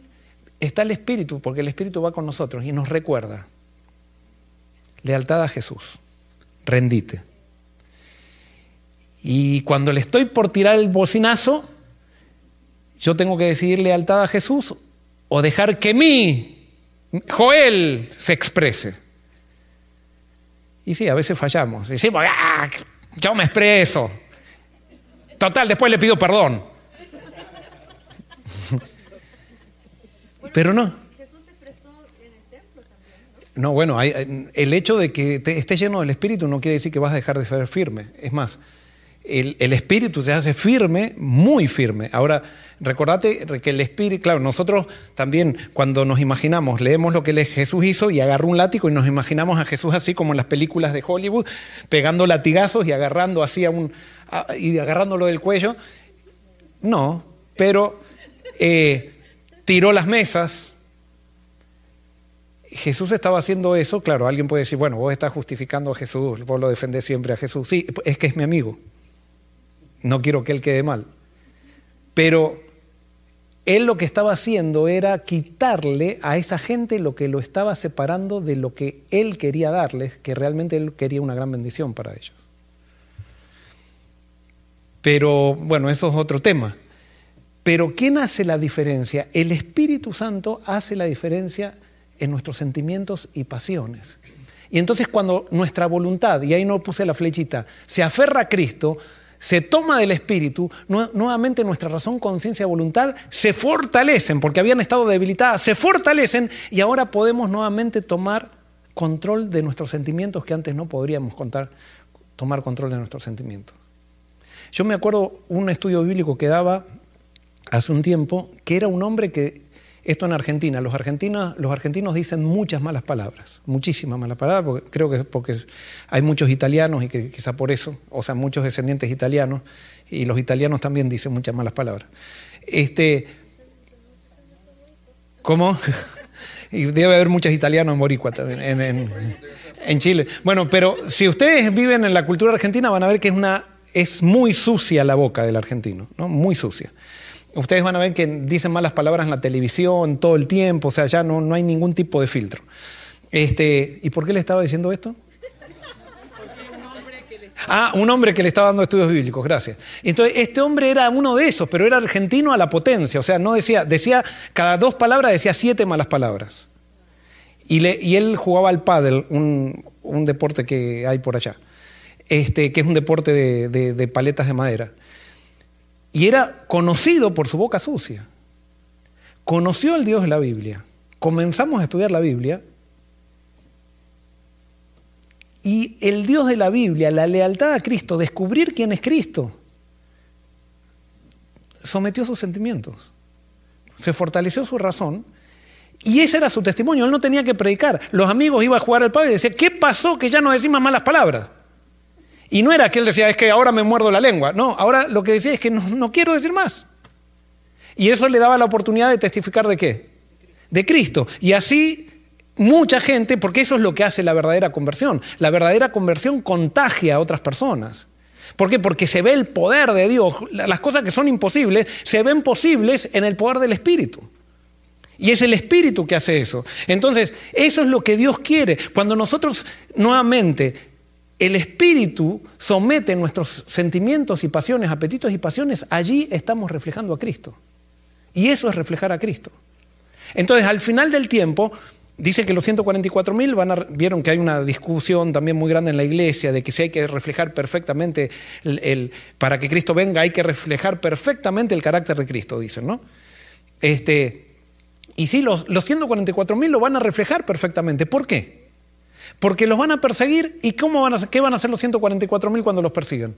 [SPEAKER 1] está el Espíritu, porque el Espíritu va con nosotros y nos recuerda. Lealtad a Jesús. Rendite. Y cuando le estoy por tirar el bocinazo, yo tengo que decidir lealtad a Jesús o dejar que mi Joel se exprese. Y sí, a veces fallamos. Decimos, ah, yo me expreso. Total, después le pido perdón. Pero no. Jesús se expresó en el templo también. No, bueno, el hecho de que estés lleno del Espíritu no quiere decir que vas a dejar de ser firme. Es más, el, espíritu se hace firme, muy firme. Ahora, recordate que el espíritu, claro, nosotros también cuando nos imaginamos, leemos lo que Jesús hizo y agarró un látigo y nos imaginamos a Jesús así como en las películas de Hollywood, pegando latigazos y agarrando así a un, y agarrándolo del cuello. No, pero eh, tiró las mesas. Jesús estaba haciendo eso, claro, alguien puede decir, bueno, vos estás justificando a Jesús, vos lo defendés siempre a Jesús. Sí, es que es mi amigo. No quiero que él quede mal. Pero él lo que estaba haciendo era quitarle a esa gente lo que lo estaba separando de lo que él quería darles, que realmente él quería una gran bendición para ellos. Pero bueno, eso es otro tema. Pero ¿quién hace la diferencia? El Espíritu Santo hace la diferencia en nuestros sentimientos y pasiones. Y entonces cuando nuestra voluntad, y ahí no puse la flechita, se aferra a Cristo, se toma del Espíritu, nuevamente nuestra razón, conciencia voluntad se fortalecen, porque habían estado debilitadas, se fortalecen y ahora podemos nuevamente tomar control de nuestros sentimientos que antes no podríamos contar, tomar control de nuestros sentimientos. Yo me acuerdo un estudio bíblico que daba hace un tiempo, que era un hombre que esto en Argentina. Los argentinos, dicen muchas malas palabras, muchísimas malas palabras, creo que porque hay muchos italianos y que quizá por eso, o sea, muchos descendientes italianos, y los italianos también dicen muchas malas palabras. Este, ¿Cómo? Y debe haber muchos italianos en Boricua también, en, en, Chile. Bueno, pero si ustedes viven en la cultura argentina van a ver que es, una, es muy sucia la boca del argentino, ¿no? muy sucia ustedes van a ver que dicen malas palabras en la televisión todo el tiempo, o sea, ya no, no hay ningún tipo de filtro. Este, ¿Y por qué le estaba diciendo esto? Ah, un hombre que le estaba dando estudios bíblicos, gracias. Entonces, este hombre era uno de esos, pero era argentino a la potencia, o sea, no decía, decía, cada dos palabras decía siete malas palabras. Y, le, y él jugaba al pádel, un, un, deporte que hay por allá, este, que es un deporte de, de paletas de madera y era conocido por su boca sucia. Conoció al Dios de la Biblia. Comenzamos a estudiar la Biblia y el Dios de la Biblia, la lealtad a Cristo, descubrir quién es Cristo, sometió sus sentimientos, se fortaleció su razón y ese era su testimonio, él no tenía que predicar. Los amigos iban a jugar al padre y decían, ¿qué pasó que ya no decimos malas palabras? Y no era que él decía, es que ahora me muerdo la lengua. No, ahora lo que decía es que no, no quiero decir más. Y eso le daba la oportunidad de testificar de qué? De Cristo. Y así mucha gente, porque eso es lo que hace la verdadera conversión. La verdadera conversión contagia a otras personas. ¿Por qué? Porque se ve el poder de Dios. Las cosas que son imposibles se ven posibles en el poder del Espíritu. Y es el Espíritu que hace eso. Entonces, eso es lo que Dios quiere. Cuando nosotros nuevamente el Espíritu somete nuestros sentimientos y pasiones, apetitos y pasiones, allí estamos reflejando a Cristo. Y eso es reflejar a Cristo. Entonces, al final del tiempo, dice que los 144 mil vieron que hay una discusión también muy grande en la iglesia de que si hay que reflejar perfectamente, el, para que Cristo venga, hay que reflejar perfectamente el carácter de Cristo, dicen, ¿no? Este, y sí, los, los 144 mil lo van a reflejar perfectamente. ¿Por qué? Porque los van a perseguir y ¿cómo van a, ¿qué van a hacer los 144 mil cuando los persiguen?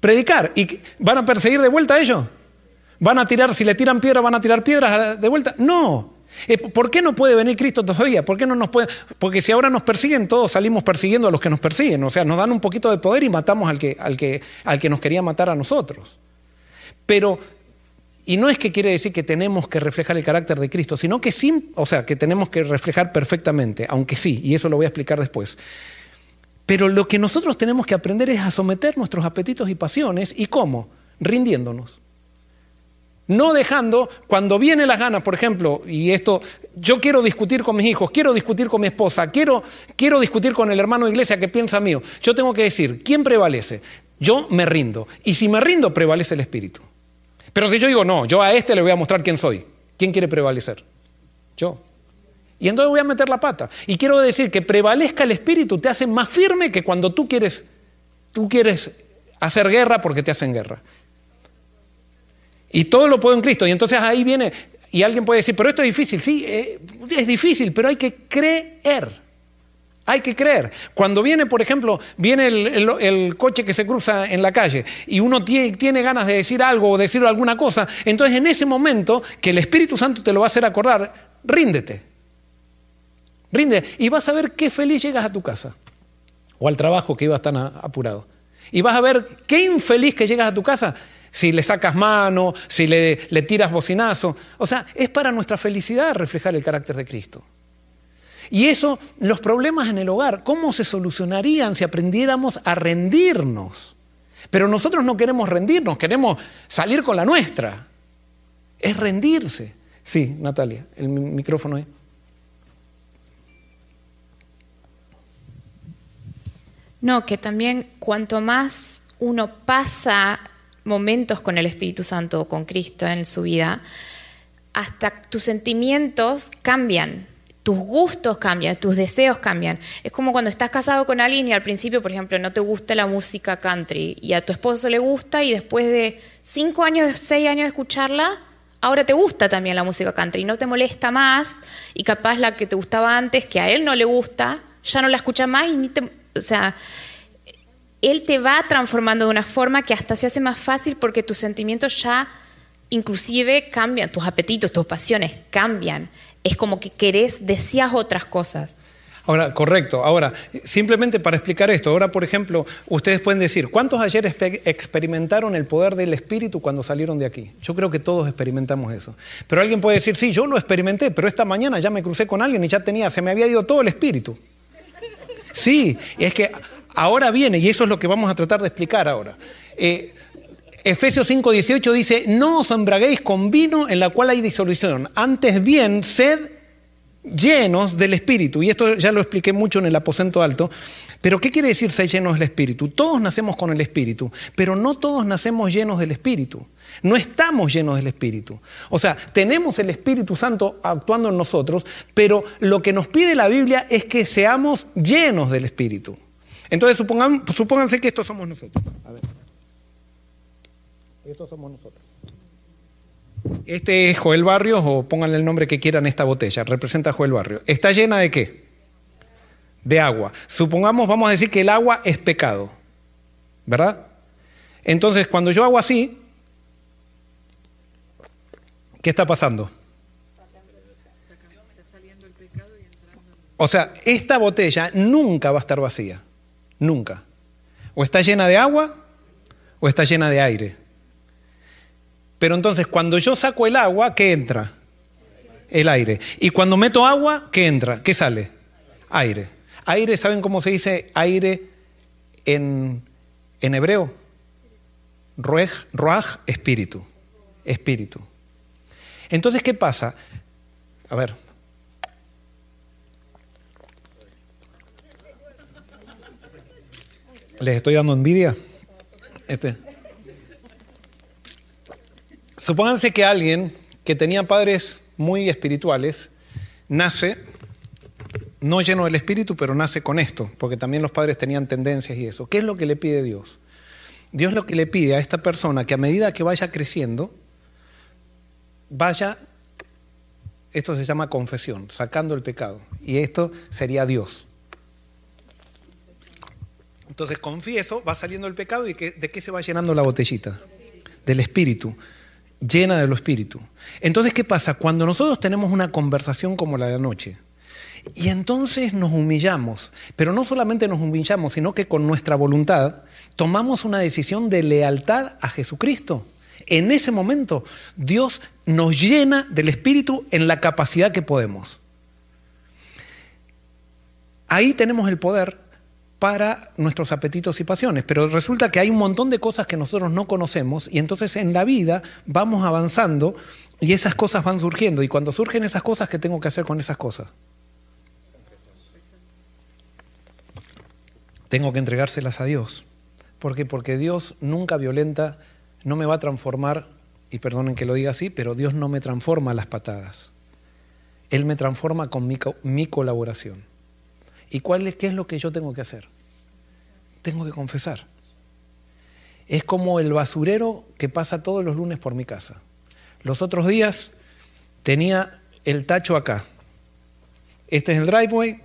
[SPEAKER 1] Predicar. ¿Y van a perseguir de vuelta a ellos? ¿Van a tirar, si le tiran piedras, van a tirar piedras de vuelta? No. ¿Por qué no puede venir Cristo todavía? ¿Por qué no nos puede? Porque si ahora nos persiguen, todos salimos persiguiendo a los que nos persiguen. O sea, nos dan un poquito de poder y matamos al que, al que, al que nos quería matar a nosotros. Pero y no es que quiere decir que tenemos que reflejar el carácter de Cristo, sino que sí, o sea, que tenemos que reflejar perfectamente, aunque sí, y eso lo voy a explicar después. Pero lo que nosotros tenemos que aprender es a someter nuestros apetitos y pasiones, ¿y cómo? Rindiéndonos. No dejando, cuando vienen las ganas, por ejemplo, y esto, yo quiero discutir con mis hijos, quiero discutir con mi esposa, quiero, quiero discutir con el hermano de iglesia que piensa mío, yo tengo que decir, ¿quién prevalece? Yo me rindo. Y si me rindo, prevalece el Espíritu. Pero si yo digo, no, yo a este le voy a mostrar quién soy, ¿quién quiere prevalecer? Yo. Y entonces voy a meter la pata. Y quiero decir que prevalezca el espíritu te hace más firme que cuando tú quieres, tú quieres hacer guerra porque te hacen guerra. Y todo lo puedo en Cristo. Y entonces ahí viene, y alguien puede decir, pero esto es difícil. Sí, eh, es difícil, pero hay que creer. Hay que creer. Cuando viene, por ejemplo, viene el, coche que se cruza en la calle y uno tiene, ganas de decir algo o decir alguna cosa, entonces en ese momento que el Espíritu Santo te lo va a hacer acordar, ríndete. Rinde y vas a ver qué feliz llegas a tu casa o al trabajo que ibas tan apurado. Y vas a ver qué infeliz que llegas a tu casa si le sacas mano, si le, le tiras bocinazo. O sea, es para nuestra felicidad reflejar el carácter de Cristo. Y eso, los problemas en el hogar, ¿cómo se solucionarían si aprendiéramos a rendirnos? Pero nosotros no queremos rendirnos, queremos salir con la nuestra. Es rendirse. Sí, Natalia, el micrófono ahí.
[SPEAKER 6] No, que también cuanto más uno pasa momentos con el Espíritu Santo o con Cristo en su vida, hasta tus sentimientos cambian tus gustos cambian, tus deseos cambian. Es como cuando estás casado con alguien y al principio, por ejemplo, no te gusta la música country y a tu esposo le gusta y después de cinco años, seis años de escucharla, ahora te gusta también la música country no te molesta más y capaz la que te gustaba antes, que a él no le gusta, ya no la escucha más y ni te... O sea, él te va transformando de una forma que hasta se hace más fácil porque tus sentimientos ya inclusive cambian, tus apetitos, tus pasiones cambian es como que querés, deseas otras cosas.
[SPEAKER 1] Ahora, correcto. Ahora, simplemente para explicar esto, ahora, por ejemplo, ustedes pueden decir, ¿cuántos ayer experimentaron el poder del Espíritu cuando salieron de aquí? Yo creo que todos experimentamos eso. Pero alguien puede decir, sí, yo lo experimenté, pero esta mañana ya me crucé con alguien y ya tenía, se me había ido todo el Espíritu. Sí, es que ahora viene, y eso es lo que vamos a tratar de explicar ahora. Eh, Efesios 5:18 dice, no os embraguéis con vino en la cual hay disolución, antes bien sed llenos del Espíritu. Y esto ya lo expliqué mucho en el aposento alto. Pero ¿qué quiere decir ser llenos del Espíritu? Todos nacemos con el Espíritu, pero no todos nacemos llenos del Espíritu. No estamos llenos del Espíritu. O sea, tenemos el Espíritu Santo actuando en nosotros, pero lo que nos pide la Biblia es que seamos llenos del Espíritu. Entonces, supongan, supónganse que estos somos nosotros. A ver. Estos somos nosotros. Este es Joel Barrios, o pónganle el nombre que quieran esta botella, representa a Joel Barrios. ¿Está llena de qué? De agua. Supongamos, vamos a decir que el agua es pecado, ¿verdad? Entonces, cuando yo hago así, ¿qué está pasando? O sea, esta botella nunca va a estar vacía, nunca. O está llena de agua o está llena de aire. Pero entonces cuando yo saco el agua, ¿qué entra? El aire. Y cuando meto agua, ¿qué entra? ¿Qué sale? Aire. Aire, ¿saben cómo se dice aire en, en hebreo? Ruej, ruaj, espíritu. Espíritu. Entonces, ¿qué pasa? A ver. ¿Les estoy dando envidia? Este. Supónganse que alguien que tenía padres muy espirituales nace, no lleno del espíritu, pero nace con esto, porque también los padres tenían tendencias y eso. ¿Qué es lo que le pide Dios? Dios lo que le pide a esta persona que a medida que vaya creciendo, vaya, esto se llama confesión, sacando el pecado. Y esto sería Dios. Entonces confieso, va saliendo el pecado y ¿de qué se va llenando la botellita? Del espíritu, llena del espíritu. Entonces, ¿qué pasa? Cuando nosotros tenemos una conversación como la de anoche, y entonces nos humillamos, pero no solamente nos humillamos, sino que con nuestra voluntad tomamos una decisión de lealtad a Jesucristo. En ese momento Dios nos llena del Espíritu en la capacidad que podemos. Ahí tenemos el poder para nuestros apetitos y pasiones, pero resulta que hay un montón de cosas que nosotros no conocemos y entonces en la vida vamos avanzando y esas cosas van surgiendo y cuando surgen esas cosas, ¿qué tengo que hacer con esas cosas? Tengo que entregárselas a Dios. ¿Por qué? Porque Dios nunca violenta, no me va a transformar, y perdonen que lo diga así, pero Dios no me transforma a las patadas. Él me transforma con mi, mi colaboración. ¿Y cuál es, qué es lo que yo tengo que hacer? Tengo que confesar. Es como el basurero que pasa todos los lunes por mi casa. Los otros días tenía el tacho acá. Este es el driveway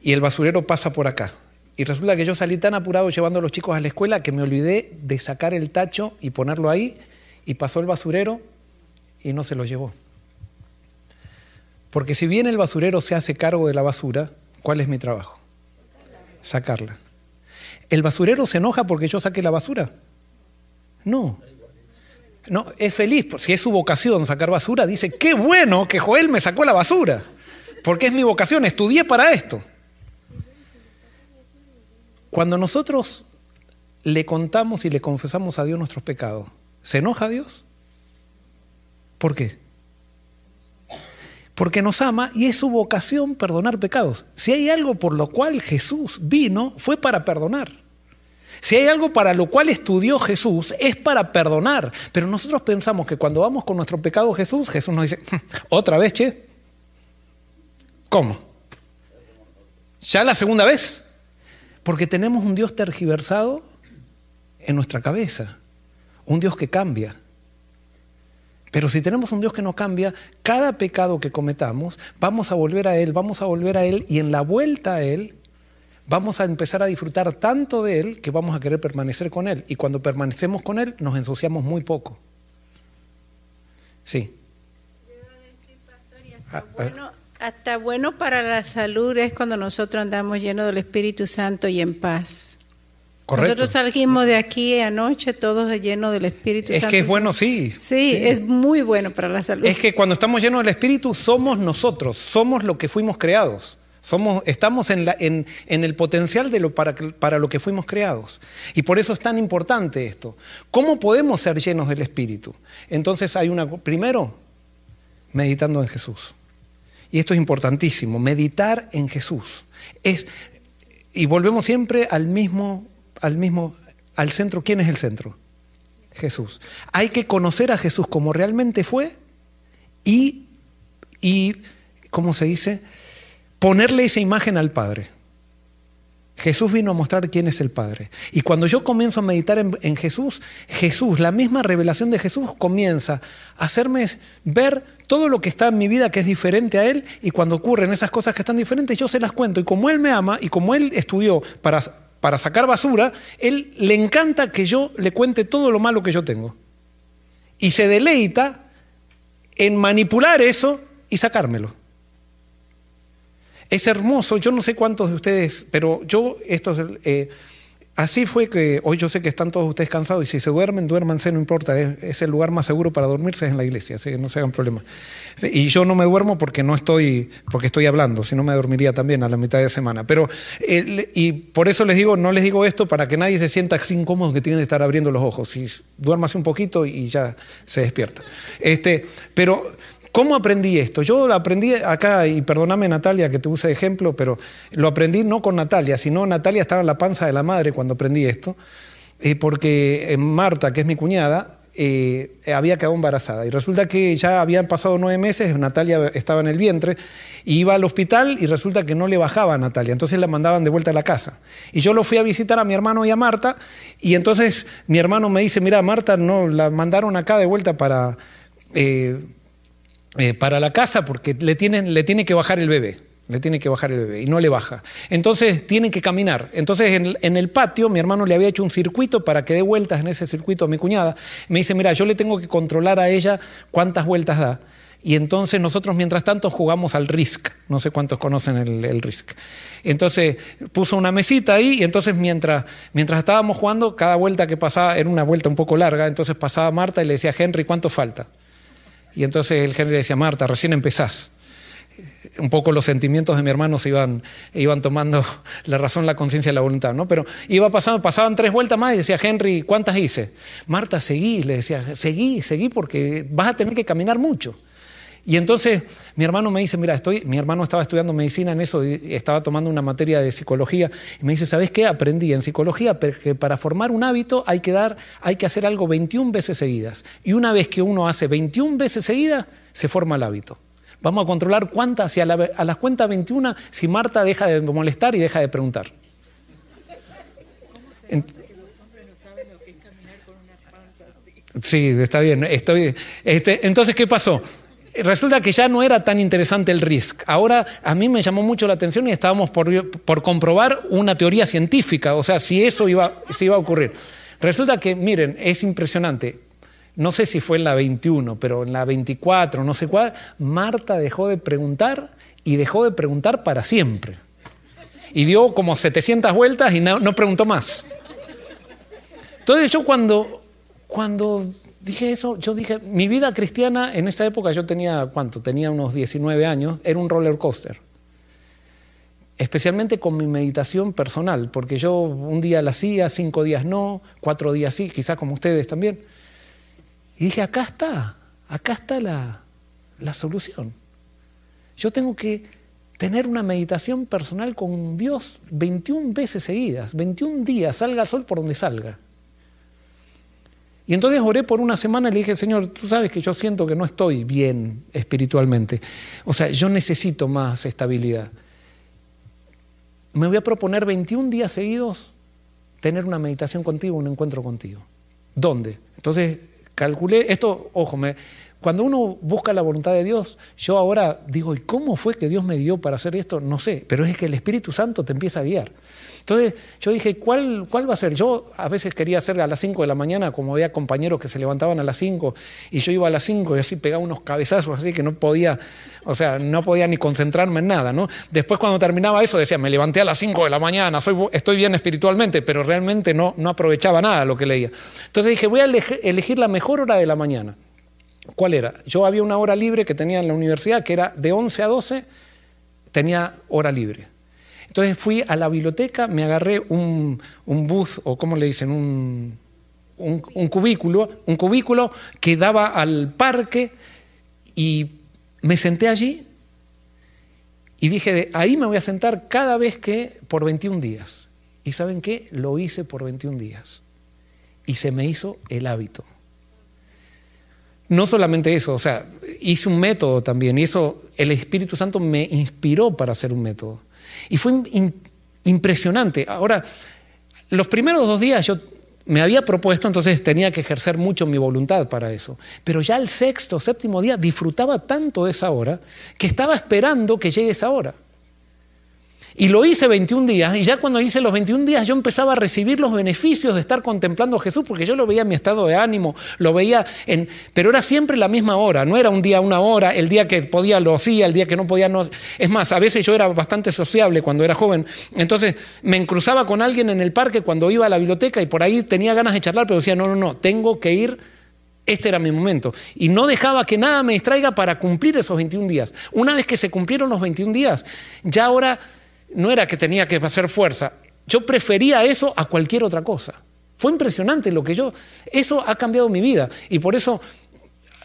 [SPEAKER 1] y el basurero pasa por acá. Y resulta que yo salí tan apurado llevando a los chicos a la escuela que me olvidé de sacar el tacho y ponerlo ahí y pasó el basurero y no se lo llevó. Porque si bien el basurero se hace cargo de la basura, ¿cuál es mi trabajo? Sacarla. ¿El basurero se enoja porque yo saque la basura? No. No, es feliz. Si es su vocación sacar basura, dice, qué bueno que Joel me sacó la basura. Porque es mi vocación, estudié para esto. Cuando nosotros le contamos y le confesamos a Dios nuestros pecados, ¿se enoja Dios? ¿Por qué? Porque nos ama y es su vocación perdonar pecados. Si hay algo por lo cual Jesús vino, fue para perdonar. Si hay algo para lo cual estudió Jesús, es para perdonar. Pero nosotros pensamos que cuando vamos con nuestro pecado Jesús, Jesús nos dice, otra vez, che. ¿Cómo? ¿Ya la segunda vez? Porque tenemos un Dios tergiversado en nuestra cabeza, un Dios que cambia. Pero si tenemos un Dios que no cambia, cada pecado que cometamos, vamos a volver a Él, vamos a volver a Él y en la vuelta a Él vamos a empezar a disfrutar tanto de Él que vamos a querer permanecer con Él. Y cuando permanecemos con Él nos ensuciamos muy poco. Sí.
[SPEAKER 7] Hasta bueno para la salud es cuando nosotros andamos llenos del Espíritu Santo y en paz.
[SPEAKER 1] Correcto.
[SPEAKER 7] Nosotros salimos de aquí anoche todos llenos del Espíritu
[SPEAKER 1] es
[SPEAKER 7] Santo.
[SPEAKER 1] Es que es bueno, sí,
[SPEAKER 7] sí. Sí, es muy bueno para la salud.
[SPEAKER 1] Es que cuando estamos llenos del Espíritu somos nosotros, somos lo que fuimos creados. Somos, estamos en, la, en, en, el potencial de lo para, para lo que fuimos creados. Y por eso es tan importante esto. ¿Cómo podemos ser llenos del Espíritu? Entonces hay una, primero, meditando en Jesús. Y esto es importantísimo, meditar en Jesús. Es, y volvemos siempre al mismo, al mismo, al centro. ¿Quién es el centro? Jesús. Hay que conocer a Jesús como realmente fue y, y ¿cómo se dice? Ponerle esa imagen al Padre. Jesús vino a mostrar quién es el Padre. Y cuando yo comienzo a meditar en, en, Jesús, Jesús, la misma revelación de Jesús comienza a hacerme ver todo lo que está en mi vida que es diferente a Él y cuando ocurren esas cosas que están diferentes, yo se las cuento. Y como Él me ama y como Él estudió para, para sacar basura, Él le encanta que yo le cuente todo lo malo que yo tengo. Y se deleita en manipular eso y sacármelo. Es hermoso, yo no sé cuántos de ustedes, pero yo, esto es, eh, así fue que hoy yo sé que están todos ustedes cansados y si se duermen, duérmanse, no importa, es, el lugar más seguro para dormirse es en la iglesia, así que no se hagan problemas. Y yo no me duermo porque no estoy, porque estoy hablando, si no me dormiría también a la mitad de semana. Pero, eh, y por eso les digo, no les digo esto para que nadie se sienta así incómodo que tienen que estar abriendo los ojos. Si duérmase un poquito y ya se despierta. Este, pero ¿Cómo aprendí esto? Yo lo aprendí acá, y perdóname Natalia que te use ejemplo, pero lo aprendí no con Natalia, sino Natalia estaba en la panza de la madre cuando aprendí esto, eh, porque eh, Marta, que es mi cuñada, eh, había quedado embarazada. Y resulta que ya habían pasado nueve meses, Natalia estaba en el vientre, iba al hospital y resulta que no le bajaba a Natalia, entonces la mandaban de vuelta a la casa. Y yo lo fui a visitar a mi hermano y a Marta, y entonces mi hermano me dice, mira, Marta, no, la mandaron acá de vuelta para... eh, para la casa porque le, tienen, le tiene que bajar el bebé. Le tiene que bajar el bebé y no le baja. Entonces tienen que caminar. Entonces en, el- patio mi hermano le había hecho un circuito para que dé vueltas en ese circuito a mi cuñada. Me dice, mira, yo le tengo que controlar a ella cuántas vueltas da. Y entonces nosotros mientras tanto jugamos al Risk. No sé cuántos conocen el, el Risk. Entonces puso una mesita ahí y entonces mientras, mientras estábamos jugando, cada vuelta que pasaba era una vuelta un poco larga. Entonces pasaba Marta y le decía Henry, ¿cuánto falta? Y entonces el Henry decía, Marta, recién empezás. Un poco los sentimientos de mi hermano se iban, iban tomando la razón, la conciencia y la voluntad, ¿no? Pero iba pasando, pasaban tres vueltas más y decía, Henry, ¿cuántas hice? Marta, seguí, le decía, seguí, seguí porque vas a tener que caminar mucho. Y entonces mi hermano me dice, mira, estoy, mi hermano estaba estudiando medicina en eso y estaba tomando una materia de psicología y me dice, ¿sabes qué? Aprendí en psicología que para formar un hábito hay que dar, hay que hacer algo 21 veces seguidas. Y una vez que uno hace 21 veces seguidas, se forma el hábito. Vamos a controlar cuántas, si a, la- a las cuentas 21, si Marta deja de molestar y deja de preguntar. En- Sí, está bien. Estoy, este, entonces, ¿qué pasó? Resulta que ya no era tan interesante el RISC. Ahora a mí me llamó mucho la atención y estábamos por, por comprobar una teoría científica, o sea, si eso iba, si iba a ocurrir. Resulta que, miren, es impresionante. No sé si fue en la 21, pero en la 24, no sé cuál, Marta dejó de preguntar y dejó de preguntar para siempre. Y dio como 700 vueltas y no, no preguntó más. Entonces yo cuando, cuando dije eso, yo dije, mi vida cristiana en esa época yo tenía, ¿cuánto? Tenía unos 19 años, era un roller coaster. Especialmente con mi meditación personal, porque yo un día la hacía, cinco días no, cuatro días sí, quizás como ustedes también. Y dije, acá está, acá está la, la solución. Yo tengo que tener una meditación personal con Dios 21 veces seguidas, 21 días, salga el sol por donde salga. Y entonces oré por una semana y le dije, Señor, tú sabes que yo siento que no estoy bien espiritualmente. O sea, yo necesito más estabilidad. Me voy a proponer 21 días seguidos tener una meditación contigo, un encuentro contigo. ¿Dónde? Entonces calculé, esto, ojo, me, cuando uno busca la voluntad de Dios, yo ahora digo, ¿y cómo fue que Dios me guió para hacer esto? No sé, pero es que el Espíritu Santo te empieza a guiar. Entonces yo dije, ¿cuál, cuál va a ser? Yo a veces quería hacer a las 5 de la mañana, como había compañeros que se levantaban a las 5 y yo iba a las 5 y así pegaba unos cabezazos así que no podía, o sea, no podía ni concentrarme en nada, ¿no? Después cuando terminaba eso decía, me levanté a las 5 de la mañana, soy, estoy bien espiritualmente, pero realmente no, no aprovechaba nada lo que leía. Entonces dije, voy a eleg- elegir la mejor hora de la mañana. ¿Cuál era? Yo había una hora libre que tenía en la universidad, que era de 11 a 12, tenía hora libre. Entonces fui a la biblioteca, me agarré un, un booth, o cómo le dicen, un, un, cubículo, un cubículo que daba al parque y me senté allí y dije, ahí me voy a sentar cada vez que, por 21 días. ¿Y saben qué? Lo hice por 21 días. Y se me hizo el hábito. No solamente eso, o sea, hice un método también, y eso el Espíritu Santo me inspiró para hacer un método. Y fue impresionante. Ahora, los primeros dos días yo me había propuesto, entonces tenía que ejercer mucho mi voluntad para eso. Pero ya el sexto, séptimo día disfrutaba tanto de esa hora que estaba esperando que llegue esa hora. Y lo hice 21 días y ya cuando hice los 21 días yo empezaba a recibir los beneficios de estar contemplando a Jesús porque yo lo veía en mi estado de ánimo, lo veía en... Pero era siempre la misma hora, no era un día una hora, el día que podía lo hacía, el día que no podía no... Es más, a veces yo era bastante sociable cuando era joven, entonces me cruzaba con alguien en el parque cuando iba a la biblioteca y por ahí tenía ganas de charlar, pero decía, no, no, no, tengo que ir este era mi momento. Y no dejaba que nada me distraiga para cumplir esos 21 días. Una vez que se cumplieron los 21 días, ya ahora no era que tenía que hacer fuerza. Yo prefería eso a cualquier otra cosa. Fue impresionante lo que yo... Eso ha cambiado mi vida. Y por eso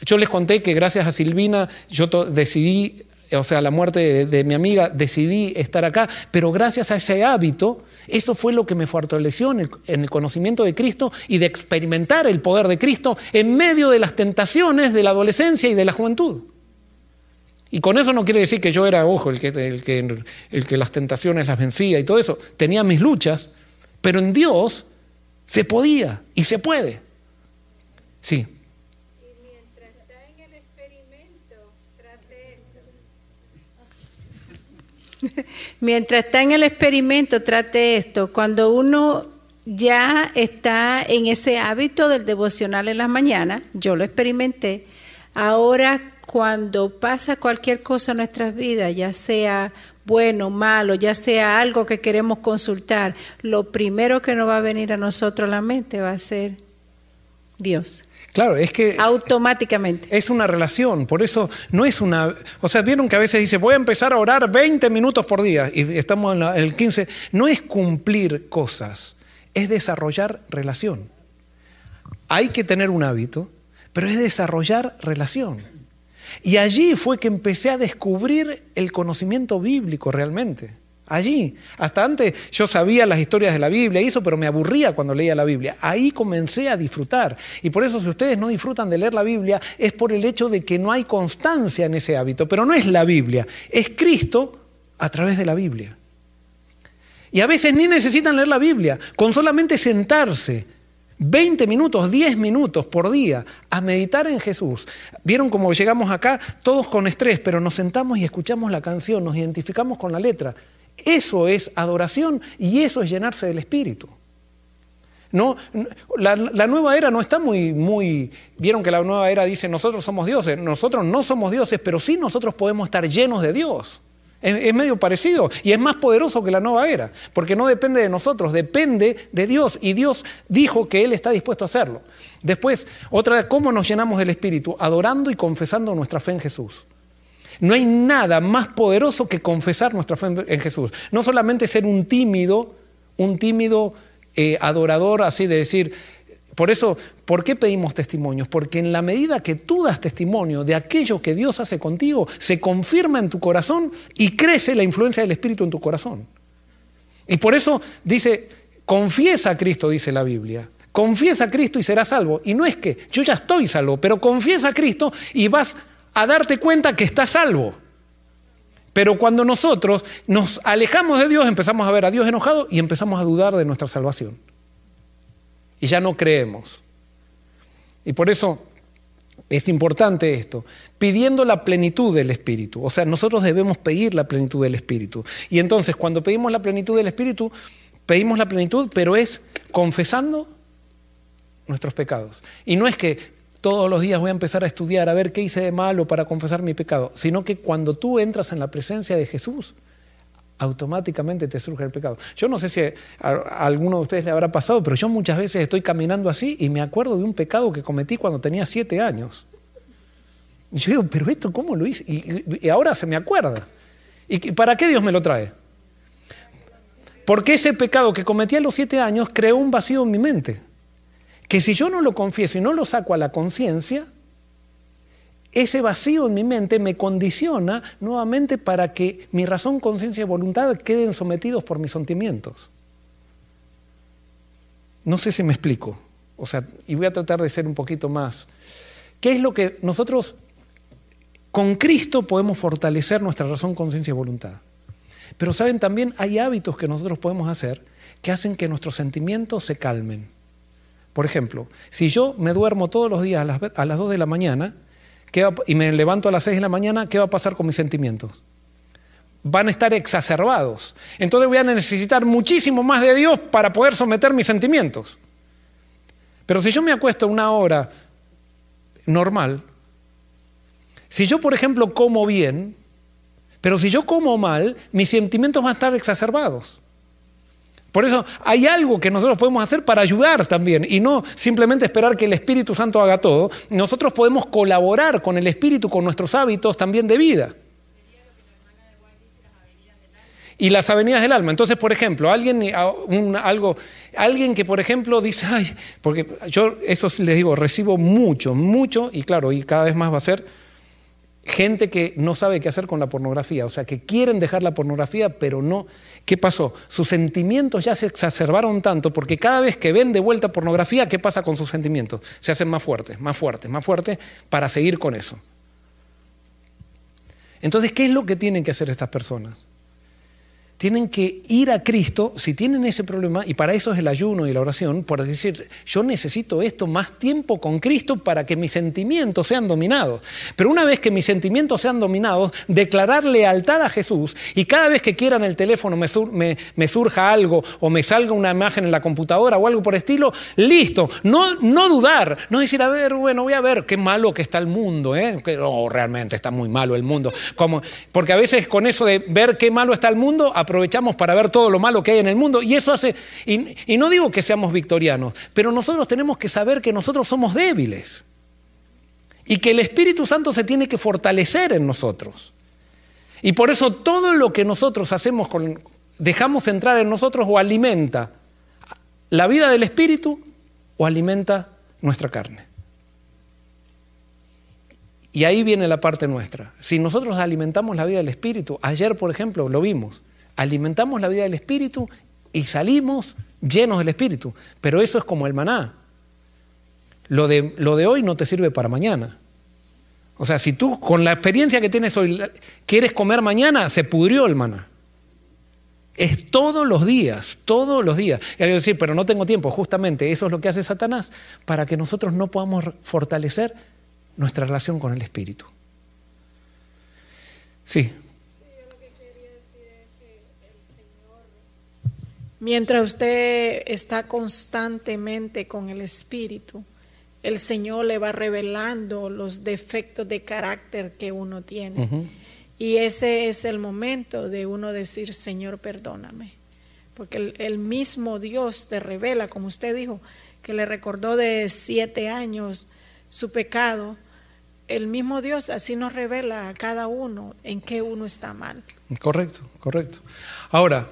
[SPEAKER 1] yo les conté que gracias a Silvina yo decidí, o sea, la muerte de, mi amiga, decidí estar acá. Pero gracias a ese hábito eso fue lo que me fortaleció en el, conocimiento de Cristo y de experimentar el poder de Cristo en medio de las tentaciones de la adolescencia y de la juventud. Y con eso no quiere decir que yo era, ojo, el que, el que, el que las tentaciones las vencía y todo eso. Tenía mis luchas, pero en Dios se podía y se puede. Sí.
[SPEAKER 7] Mientras está en el experimento, trate esto. Cuando uno ya está en ese hábito del devocional en las mañanas, yo lo experimenté, ahora cuando pasa cualquier cosa en nuestras vidas, ya sea bueno, malo, ya sea algo que queremos consultar, lo primero que nos va a venir a nosotros a la mente va a ser Dios.
[SPEAKER 1] Claro, es que...
[SPEAKER 7] Automáticamente.
[SPEAKER 1] Es una relación, por eso no es una... O sea, vieron que a veces dice, voy a empezar a orar 20 minutos por día y estamos en, el 15. No es cumplir cosas, es desarrollar relación. Hay que tener un hábito, pero es desarrollar relación. Y allí fue que empecé a descubrir el conocimiento bíblico realmente allí. Hasta antes yo sabía las historias de la Biblia y eso, pero me aburría cuando leía la Biblia. Ahí comencé a disfrutar. Y por eso si ustedes no disfrutan de leer la Biblia es por el hecho de que no hay constancia en ese hábito. Pero no es la Biblia, es Cristo a través de la Biblia. Y a veces ni necesitan leer la Biblia, con solamente sentarse 20 minutos, 10 minutos por día a meditar en Jesús. Vieron cómo llegamos acá todos con estrés, pero nos sentamos y escuchamos la canción, nos identificamos con la letra. Eso es adoración y eso es llenarse del Espíritu. No, la, nueva era no está muy, muy... Vieron que la nueva era dice nosotros somos dioses. Nosotros no somos dioses, pero sí nosotros podemos estar llenos de Dios. Es, medio parecido y es más poderoso que la nueva era, porque no depende de nosotros, depende de Dios y Dios dijo que Él está dispuesto a hacerlo. Después, otra vez, ¿cómo nos llenamos del Espíritu? Adorando y confesando nuestra fe en Jesús. No hay nada más poderoso que confesar nuestra fe en Jesús. No solamente ser un tímido, un tímido eh, adorador así de decir, por eso, ¿por qué pedimos testimonios? Porque en la medida que tú das testimonio de aquello que Dios hace contigo, se confirma en tu corazón y crece la influencia del Espíritu en tu corazón. Y por eso dice, confiesa a Cristo, dice la Biblia. Confiesa a Cristo y serás salvo. Y no es que yo ya estoy salvo, pero confiesa a Cristo y vas a darte cuenta que estás salvo. Pero cuando nosotros nos alejamos de Dios, empezamos a ver a Dios enojado y empezamos a dudar de nuestra salvación. Y ya no creemos. Y por eso es importante esto, pidiendo la plenitud del Espíritu. O sea, nosotros debemos pedir la plenitud del Espíritu. Y entonces, cuando pedimos la plenitud del Espíritu, pedimos la plenitud, pero es confesando nuestros pecados. Y no es que todos los días voy a empezar a estudiar, a ver qué hice de malo para confesar mi pecado, sino que cuando tú entras en la presencia de Jesús, automáticamente te surge el pecado. Yo no sé si a, alguno de ustedes le habrá pasado, pero yo muchas veces estoy caminando así y me acuerdo de un pecado que cometí cuando tenía siete años. Y yo digo, pero esto cómo lo hice? Y, ahora se me acuerda. ¿Y para qué Dios me lo trae? Porque ese pecado que cometí a los siete años creó un vacío en mi mente que si yo no lo confieso y no lo saco a la conciencia, ese vacío en mi mente me condiciona nuevamente para que mi razón, conciencia y voluntad queden sometidos por mis sentimientos. No sé si me explico, o sea, y voy a tratar de ser un poquito más. ¿Qué es lo que nosotros con Cristo podemos fortalecer nuestra razón, conciencia y voluntad? Pero saben, también hay hábitos que nosotros podemos hacer que hacen que nuestros sentimientos se calmen. Por ejemplo, si yo me duermo todos los días a las, 2 de la mañana y me levanto a las 6 de la mañana, ¿qué va a pasar con mis sentimientos? van a estar exacerbados. Entonces voy a necesitar muchísimo más de Dios para poder someter mis sentimientos. Pero si yo me acuesto una hora normal, si yo, por ejemplo, como bien, pero si yo como mal, mis sentimientos van a estar exacerbados. Por eso hay algo que nosotros podemos hacer para ayudar también y no simplemente esperar que el Espíritu Santo haga todo. Nosotros podemos colaborar con el Espíritu, con nuestros hábitos también de vida. Y las avenidas del alma. Entonces, por ejemplo, alguien, algo, alguien que, por ejemplo, dice, ay, porque yo eso les digo, recibo mucho, mucho, y claro, y cada vez más va a ser gente que no sabe qué hacer con la pornografía, o sea, que quieren dejar la pornografía, pero no. ¿Qué pasó? Sus sentimientos ya se exacerbaron tanto porque cada vez que ven de vuelta pornografía, ¿qué pasa con sus sentimientos? Se hacen más fuertes, más fuertes, más fuertes para seguir con eso. Entonces, ¿qué es lo que tienen que hacer estas personas? Tienen que ir a Cristo si tienen ese problema, y para eso es el ayuno y la oración, por decir, yo necesito esto, más tiempo con Cristo para que mis sentimientos sean dominados. Pero una vez que mis sentimientos sean dominados, declarar lealtad a Jesús, y cada vez que quieran el teléfono me, surja algo, o me salga una imagen en la computadora o algo por estilo, listo, no, no dudar, no decir, a ver, bueno, voy a ver qué malo que está el mundo, ¿eh? que oh, realmente está muy malo el mundo. Como, porque a veces con eso de ver qué malo está el mundo, aprovechamos para ver todo lo malo que hay en el mundo y eso hace, y, no digo que seamos victorianos, pero nosotros tenemos que saber que nosotros somos débiles y que el Espíritu Santo se tiene que fortalecer en nosotros. Y por eso todo lo que nosotros hacemos, con, dejamos entrar en nosotros o alimenta la vida del Espíritu o alimenta nuestra carne. Y ahí viene la parte nuestra. Si nosotros alimentamos la vida del Espíritu, ayer por ejemplo lo vimos, alimentamos la vida del Espíritu y salimos llenos del Espíritu. Pero eso es como el maná. Lo de, lo de hoy no te sirve para mañana. O sea, si tú con la experiencia que tienes hoy quieres comer mañana, se pudrió el maná. Es todos los días, todos los días. Y que decir, pero no tengo tiempo. Justamente eso es lo que hace Satanás para que nosotros no podamos fortalecer nuestra relación con el Espíritu. Sí.
[SPEAKER 8] Mientras usted está constantemente con el Espíritu, el Señor le va revelando los defectos de carácter que uno tiene. Y ese es el momento de uno decir, Señor, perdóname. Porque el, mismo Dios te revela, como usted dijo, que le recordó de siete años su pecado. El mismo Dios así nos revela a cada uno en qué uno está mal.
[SPEAKER 1] Correcto, correcto. Ahora,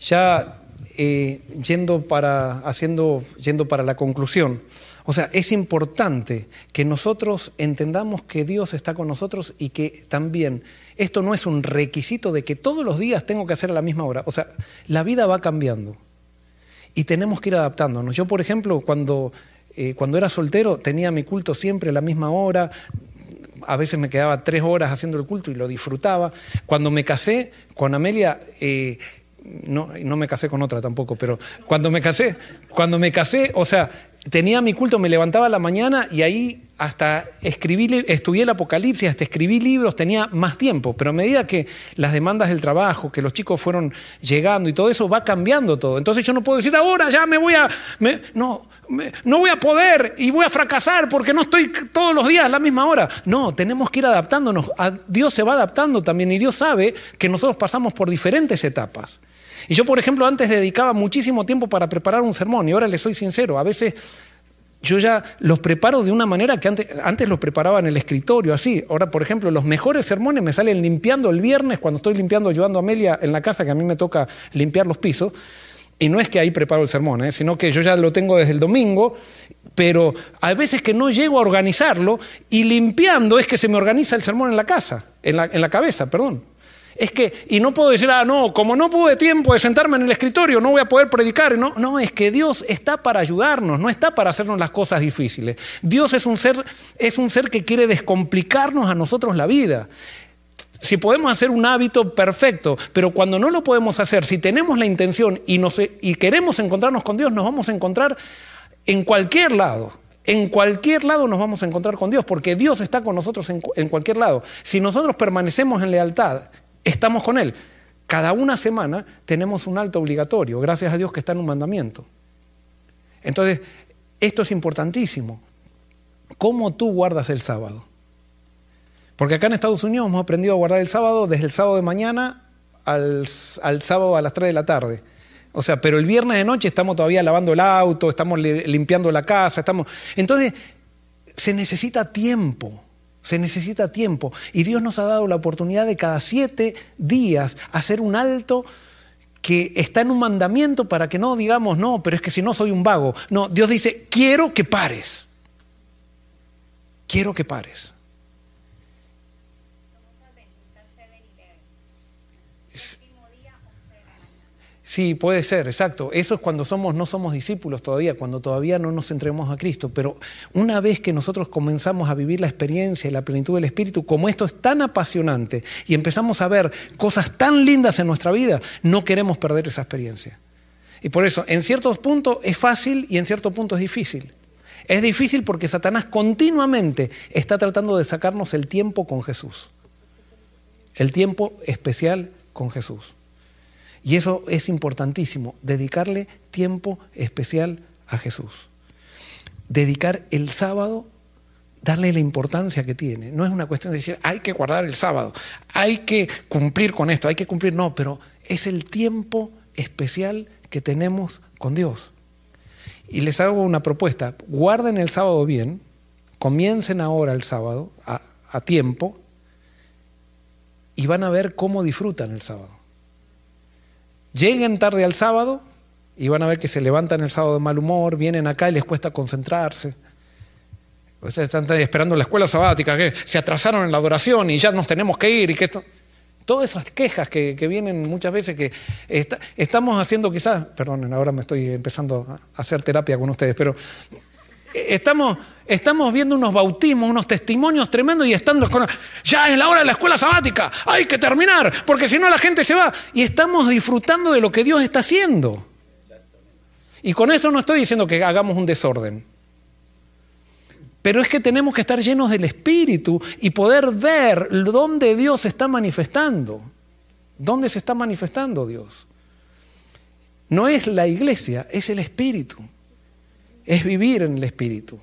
[SPEAKER 1] ya eh, yendo, para, haciendo, yendo para la conclusión, o sea, es importante que nosotros entendamos que Dios está con nosotros y que también esto no es un requisito de que todos los días tengo que hacer a la misma hora. O sea, la vida va cambiando y tenemos que ir adaptándonos. Yo, por ejemplo, cuando, eh, cuando era soltero tenía mi culto siempre a la misma hora, a veces me quedaba tres horas haciendo el culto y lo disfrutaba. Cuando me casé con Amelia, eh, no, no me casé con otra tampoco, pero cuando me casé, cuando me casé, o sea, tenía mi culto, me levantaba a la mañana y ahí hasta escribí, estudié el Apocalipsis, hasta escribí libros, tenía más tiempo, pero a medida que las demandas del trabajo, que los chicos fueron llegando y todo eso, va cambiando todo. Entonces yo no puedo decir, ahora ya me voy a, no, no voy a poder y voy a fracasar porque no estoy todos los días a la misma hora. No, tenemos que ir adaptándonos. Dios se va adaptando también y Dios sabe que nosotros pasamos por diferentes etapas. Y yo, por ejemplo, antes dedicaba muchísimo tiempo para preparar un sermón y ahora le soy sincero, a veces yo ya los preparo de una manera que antes, antes los preparaba en el escritorio, así. Ahora, por ejemplo, los mejores sermones me salen limpiando el viernes cuando estoy limpiando, ayudando a Amelia en la casa, que a mí me toca limpiar los pisos. Y no es que ahí preparo el sermón, ¿eh? sino que yo ya lo tengo desde el domingo, pero hay veces que no llego a organizarlo y limpiando es que se me organiza el sermón en la casa, en la, en la cabeza, perdón. Es que, y no puedo decir, ah, no, como no pude tiempo de sentarme en el escritorio, no voy a poder predicar. No, no, es que Dios está para ayudarnos, no está para hacernos las cosas difíciles. Dios es un ser, es un ser que quiere descomplicarnos a nosotros la vida. Si podemos hacer un hábito perfecto, pero cuando no lo podemos hacer, si tenemos la intención y, y queremos encontrarnos con Dios, nos vamos a encontrar en cualquier lado. En cualquier lado nos vamos a encontrar con Dios, porque Dios está con nosotros en, en cualquier lado. Si nosotros permanecemos en lealtad, estamos con Él. Cada una semana tenemos un alto obligatorio, gracias a Dios que está en un mandamiento. Entonces, esto es importantísimo. ¿Cómo tú guardas el sábado? Porque acá en Estados Unidos hemos aprendido a guardar el sábado desde el sábado de mañana al, sábado a las 3 de la tarde. O sea, pero el viernes de noche estamos todavía lavando el auto, estamos li- limpiando la casa, estamos... Entonces, se necesita tiempo, se necesita tiempo. Y Dios nos ha dado la oportunidad de cada siete días hacer un alto que está en un mandamiento para que no digamos, no, pero es que si no soy un vago. No, Dios dice, quiero que pares. Quiero que pares. Sí, puede ser, exacto. Eso es cuando somos, no somos discípulos todavía, cuando todavía no nos entregamos a Cristo. Pero una vez que nosotros comenzamos a vivir la experiencia y la plenitud del Espíritu, como esto es tan apasionante y empezamos a ver cosas tan lindas en nuestra vida, no queremos perder esa experiencia. Y por eso, en ciertos puntos es fácil y en ciertos puntos es difícil. Es difícil porque Satanás continuamente está tratando de sacarnos el tiempo con Jesús. El tiempo especial con Jesús. Y eso es importantísimo, dedicarle tiempo especial a Jesús. Dedicar el sábado, darle la importancia que tiene. No es una cuestión de decir, hay que guardar el sábado, hay que cumplir con esto, hay que cumplir, no, pero es el tiempo especial que tenemos con Dios. Y les hago una propuesta, guarden el sábado bien, comiencen ahora el sábado a, tiempo y van a ver cómo disfrutan el sábado. Lleguen tarde al sábado y van a ver que se levantan el sábado de mal humor, vienen acá y les cuesta concentrarse. Ustedes están esperando la escuela sabática, que se atrasaron en la adoración y ya nos tenemos que ir y que esto. Todas esas quejas que, vienen muchas veces que estamos haciendo quizás, perdonen, ahora me estoy empezando a hacer terapia con ustedes, pero Estamos, estamos viendo unos bautismos, unos testimonios tremendos y estando con... Ya es la hora de la escuela sabática, hay que terminar, porque si no la gente se va. Y estamos disfrutando de lo que Dios está haciendo. Y con eso no estoy diciendo que hagamos un desorden. Pero es que tenemos que estar llenos del Espíritu y poder ver dónde Dios se está manifestando. ¿Dónde se está manifestando Dios? No es la iglesia, es el Espíritu es vivir en el Espíritu.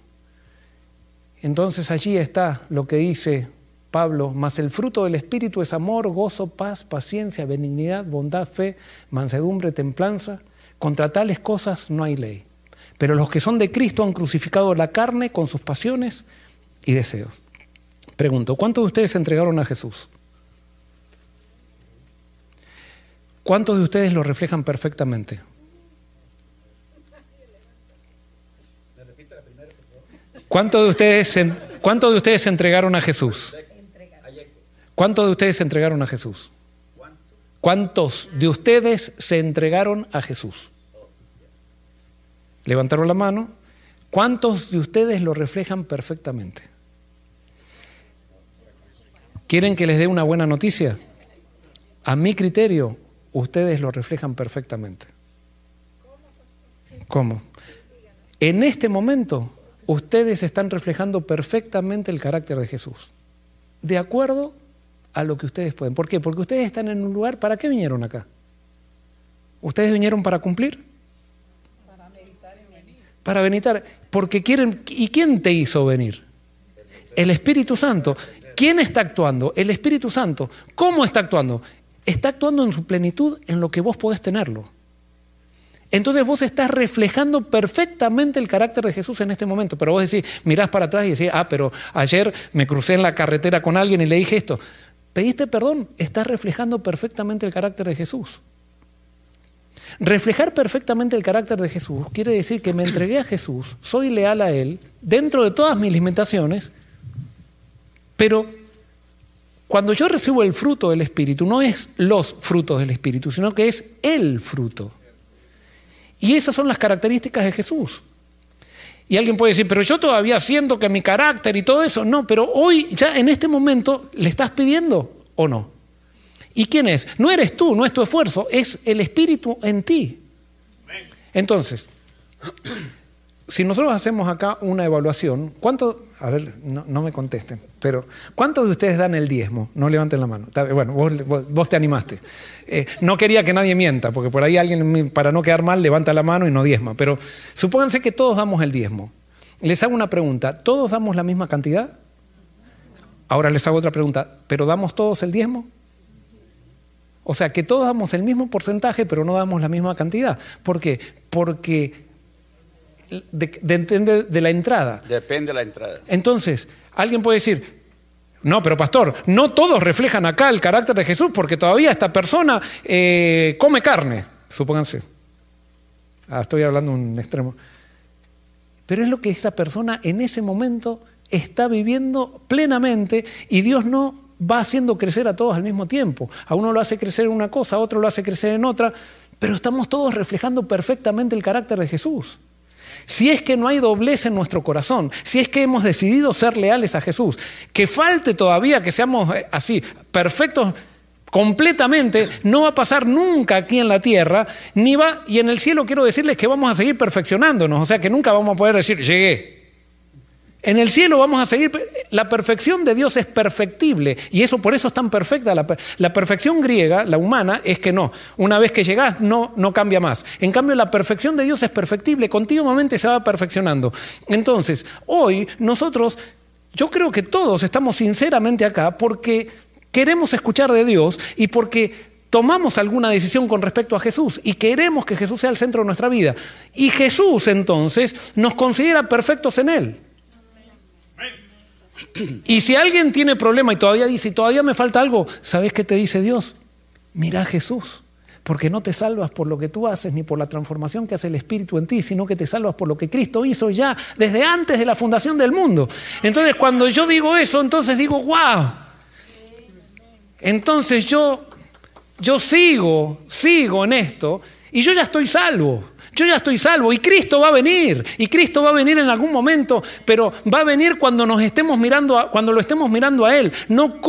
[SPEAKER 1] Entonces allí está lo que dice Pablo, mas el fruto del Espíritu es amor, gozo, paz, paciencia, benignidad, bondad, fe, mansedumbre, templanza. Contra tales cosas no hay ley. Pero los que son de Cristo han crucificado la carne con sus pasiones y deseos. Pregunto, ¿cuántos de ustedes se entregaron a Jesús? ¿Cuántos de ustedes lo reflejan perfectamente? ¿Cuántos de ustedes de ustedes se entregaron a Jesús? ¿Cuántos de ustedes se entregaron a Jesús? ¿Cuántos de ustedes se entregaron a Jesús? Levantaron la mano. ¿Cuántos de ustedes lo reflejan perfectamente? ¿Quieren que les dé una buena noticia? A mi criterio, ustedes lo reflejan perfectamente. ¿Cómo? En este momento, ustedes están reflejando perfectamente el carácter de Jesús. De acuerdo a lo que ustedes pueden. ¿Por qué? Porque ustedes están en un lugar, ¿para qué vinieron acá? ¿Ustedes vinieron para cumplir? Para meditar. Porque quieren... ¿Y quién te hizo venir? El Espíritu Santo. ¿Quién está actuando? El Espíritu Santo. ¿Cómo está actuando? Está actuando en su plenitud en lo que vos podés tenerlo. Entonces vos estás reflejando perfectamente el carácter de Jesús en este momento. Pero vos decís, mirás para atrás y decís, ah, pero ayer me crucé en la carretera con alguien y le dije esto. ¿Pediste perdón? Estás reflejando perfectamente el carácter de Jesús. Reflejar perfectamente el carácter de Jesús quiere decir que me entregué a Jesús, soy leal a Él, dentro de todas mis limitaciones, pero cuando yo recibo el fruto del Espíritu, no es los frutos del Espíritu, sino que es el fruto. Y esas son las características de Jesús. Y alguien puede decir, pero yo todavía siento que mi carácter y todo eso, no, pero hoy, ya en este momento, ¿le estás pidiendo o no? ¿Y quién es? No eres tú, no es tu esfuerzo, es el Espíritu en ti. Entonces, si nosotros hacemos acá una evaluación, ¿cuánto, a ver, no, me contesten, pero ¿cuántos de ustedes dan el diezmo? No levanten la mano. Bueno, vos, vos- vos te animaste. Eh, no quería que nadie mienta, porque por ahí alguien, para no quedar mal, levanta la mano y no diezma. Pero supónganse que todos damos el diezmo. Les hago una pregunta, ¿todos damos la misma cantidad? Ahora les hago otra pregunta, ¿pero damos todos el diezmo? O sea, que todos damos el mismo porcentaje, pero no damos la misma cantidad. ¿Por qué? Porque de, de- la entrada.
[SPEAKER 2] Depende de la entrada.
[SPEAKER 1] Entonces, alguien puede decir, no, pero pastor, no todos reflejan acá el carácter de Jesús porque todavía esta persona eh, come carne, supónganse. Ah, estoy hablando de un extremo. Pero es lo que esa persona en ese momento está viviendo plenamente y Dios no va haciendo crecer a todos al mismo tiempo. A uno lo hace crecer en una cosa, a otro lo hace crecer en otra, pero estamos todos reflejando perfectamente el carácter de Jesús. Si es que no hay doblez en nuestro corazón, si es que hemos decidido ser leales a Jesús, que falte todavía que seamos eh, así, perfectos completamente, no va a pasar nunca aquí en la tierra, ni va, y en el cielo quiero decirles que vamos a seguir perfeccionándonos, o sea que nunca vamos a poder decir, llegué. En el cielo vamos a seguir, la perfección de Dios es perfectible y eso por eso es tan perfecta. La, la perfección griega, la humana, es que no, una vez que llegás no, no cambia más. En cambio la perfección de Dios es perfectible, continuamente se va perfeccionando. Entonces, hoy nosotros, yo creo que todos estamos sinceramente acá porque queremos escuchar de Dios y porque tomamos alguna decisión con respecto a Jesús y queremos que Jesús sea el centro de nuestra vida. Y Jesús entonces nos considera perfectos en Él. Y si alguien tiene problema y todavía dice, todavía me falta algo, ¿sabes qué te dice Dios? Mira Jesús, porque no te salvas por lo que tú haces ni por la transformación que hace el Espíritu en ti, sino que te salvas por lo que Cristo hizo ya desde antes de la fundación del mundo. Entonces, cuando yo digo eso, entonces digo, wow. Entonces yo, yo sigo, sigo en esto y yo ya estoy salvo. Yo ya estoy salvo y Cristo va a venir y Cristo va a venir en algún momento, pero va a venir cuando nos estemos mirando, a- cuando lo estemos mirando a él. No,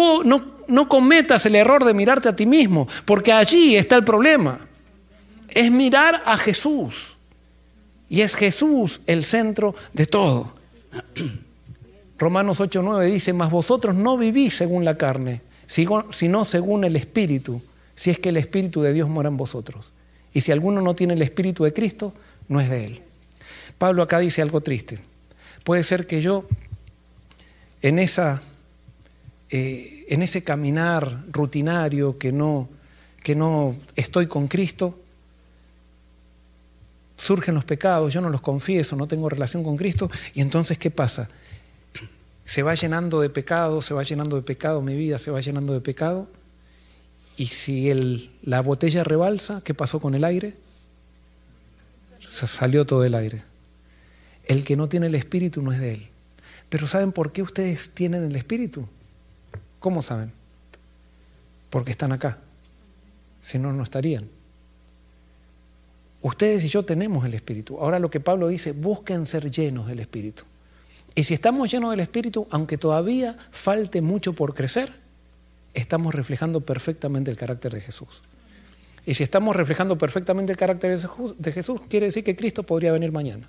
[SPEAKER 1] no, cometas el error de mirarte a ti mismo, porque allí está el problema. Es mirar a Jesús y es Jesús el centro de todo. Romanos 8:9 dice, mas vosotros no vivís según la carne, sino según el Espíritu, si es que el Espíritu de Dios mora en vosotros. Y si alguno no tiene el Espíritu de Cristo, no es de él. Pablo acá dice algo triste. Puede ser que yo, en, esa, eh, en ese caminar rutinario que no, que no estoy con Cristo, surgen los pecados, yo no los confieso, no tengo relación con Cristo, y entonces ¿qué pasa? Se va llenando de pecado, se va llenando de pecado mi vida, se va llenando de pecado, y si el- la botella rebalsa, ¿qué pasó con el aire? Se salió todo el aire. El que no tiene el Espíritu no es de él. Pero ¿saben por qué ustedes tienen el Espíritu? ¿Cómo saben? Porque están acá. Si no, no estarían. Ustedes y yo tenemos el Espíritu. Ahora lo que Pablo dice, busquen ser llenos del Espíritu. Y si estamos llenos del Espíritu, aunque todavía falte mucho por crecer, estamos reflejando perfectamente el carácter de Jesús. Y si estamos reflejando perfectamente el carácter de Jesús, quiere decir que Cristo podría venir mañana.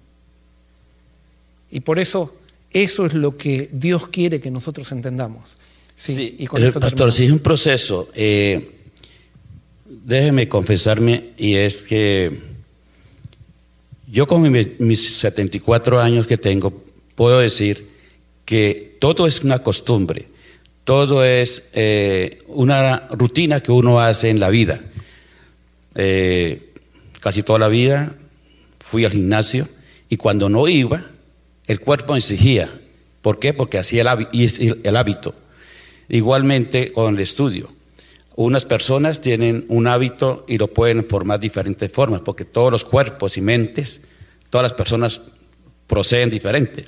[SPEAKER 1] Y por eso, eso es lo que Dios quiere que nosotros entendamos. Sí,
[SPEAKER 2] Sí,
[SPEAKER 1] y con
[SPEAKER 2] el
[SPEAKER 1] esto
[SPEAKER 2] pastor, sí es un proceso. eh, déjeme confesarme, y es que yo con mi- mis 74 años que tengo, puedo decir que todo es una costumbre, todo es eh, una rutina que uno hace en la vida. Eh, casi toda la vida fui al gimnasio y cuando no iba, el cuerpo exigía. ¿Por qué? Porque hacía el hábito. Igualmente con el estudio. Unas personas tienen un hábito y lo pueden formar de diferentes formas, porque todos los cuerpos y mentes, todas las personas proceden diferente.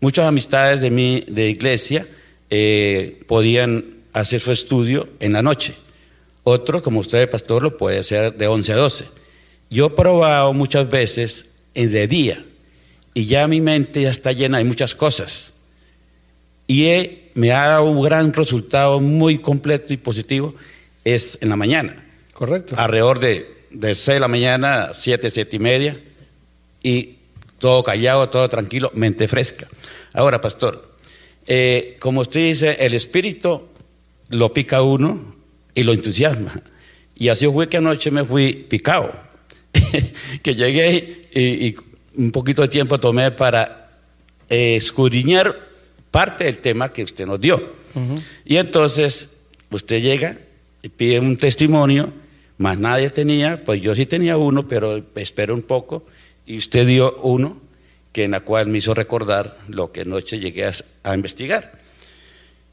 [SPEAKER 2] Muchas amistades de mi de iglesia eh, podían hacer su estudio en la noche. Otro, como usted, pastor, lo puede hacer de 11 a 12. Yo he probado muchas veces en de día y ya mi mente ya está llena de muchas cosas. Y he- me ha dado un gran resultado muy completo y positivo es en la mañana.
[SPEAKER 1] Correcto.
[SPEAKER 2] Alrededor de, de 6 de la mañana, 7, 7 y media. Y todo callado, todo tranquilo, mente fresca. Ahora, pastor, eh, como usted dice, el espíritu lo pica uno y lo entusiasma. Y así fue que anoche me fui picado, que llegué y, y un poquito de tiempo tomé para eh, escudriñar parte del tema que usted nos dio. Y entonces usted llega y pide un testimonio, más nadie tenía, pues yo sí tenía uno, pero espero un poco, y usted dio uno que en la cual me hizo recordar lo que anoche llegué a, investigar.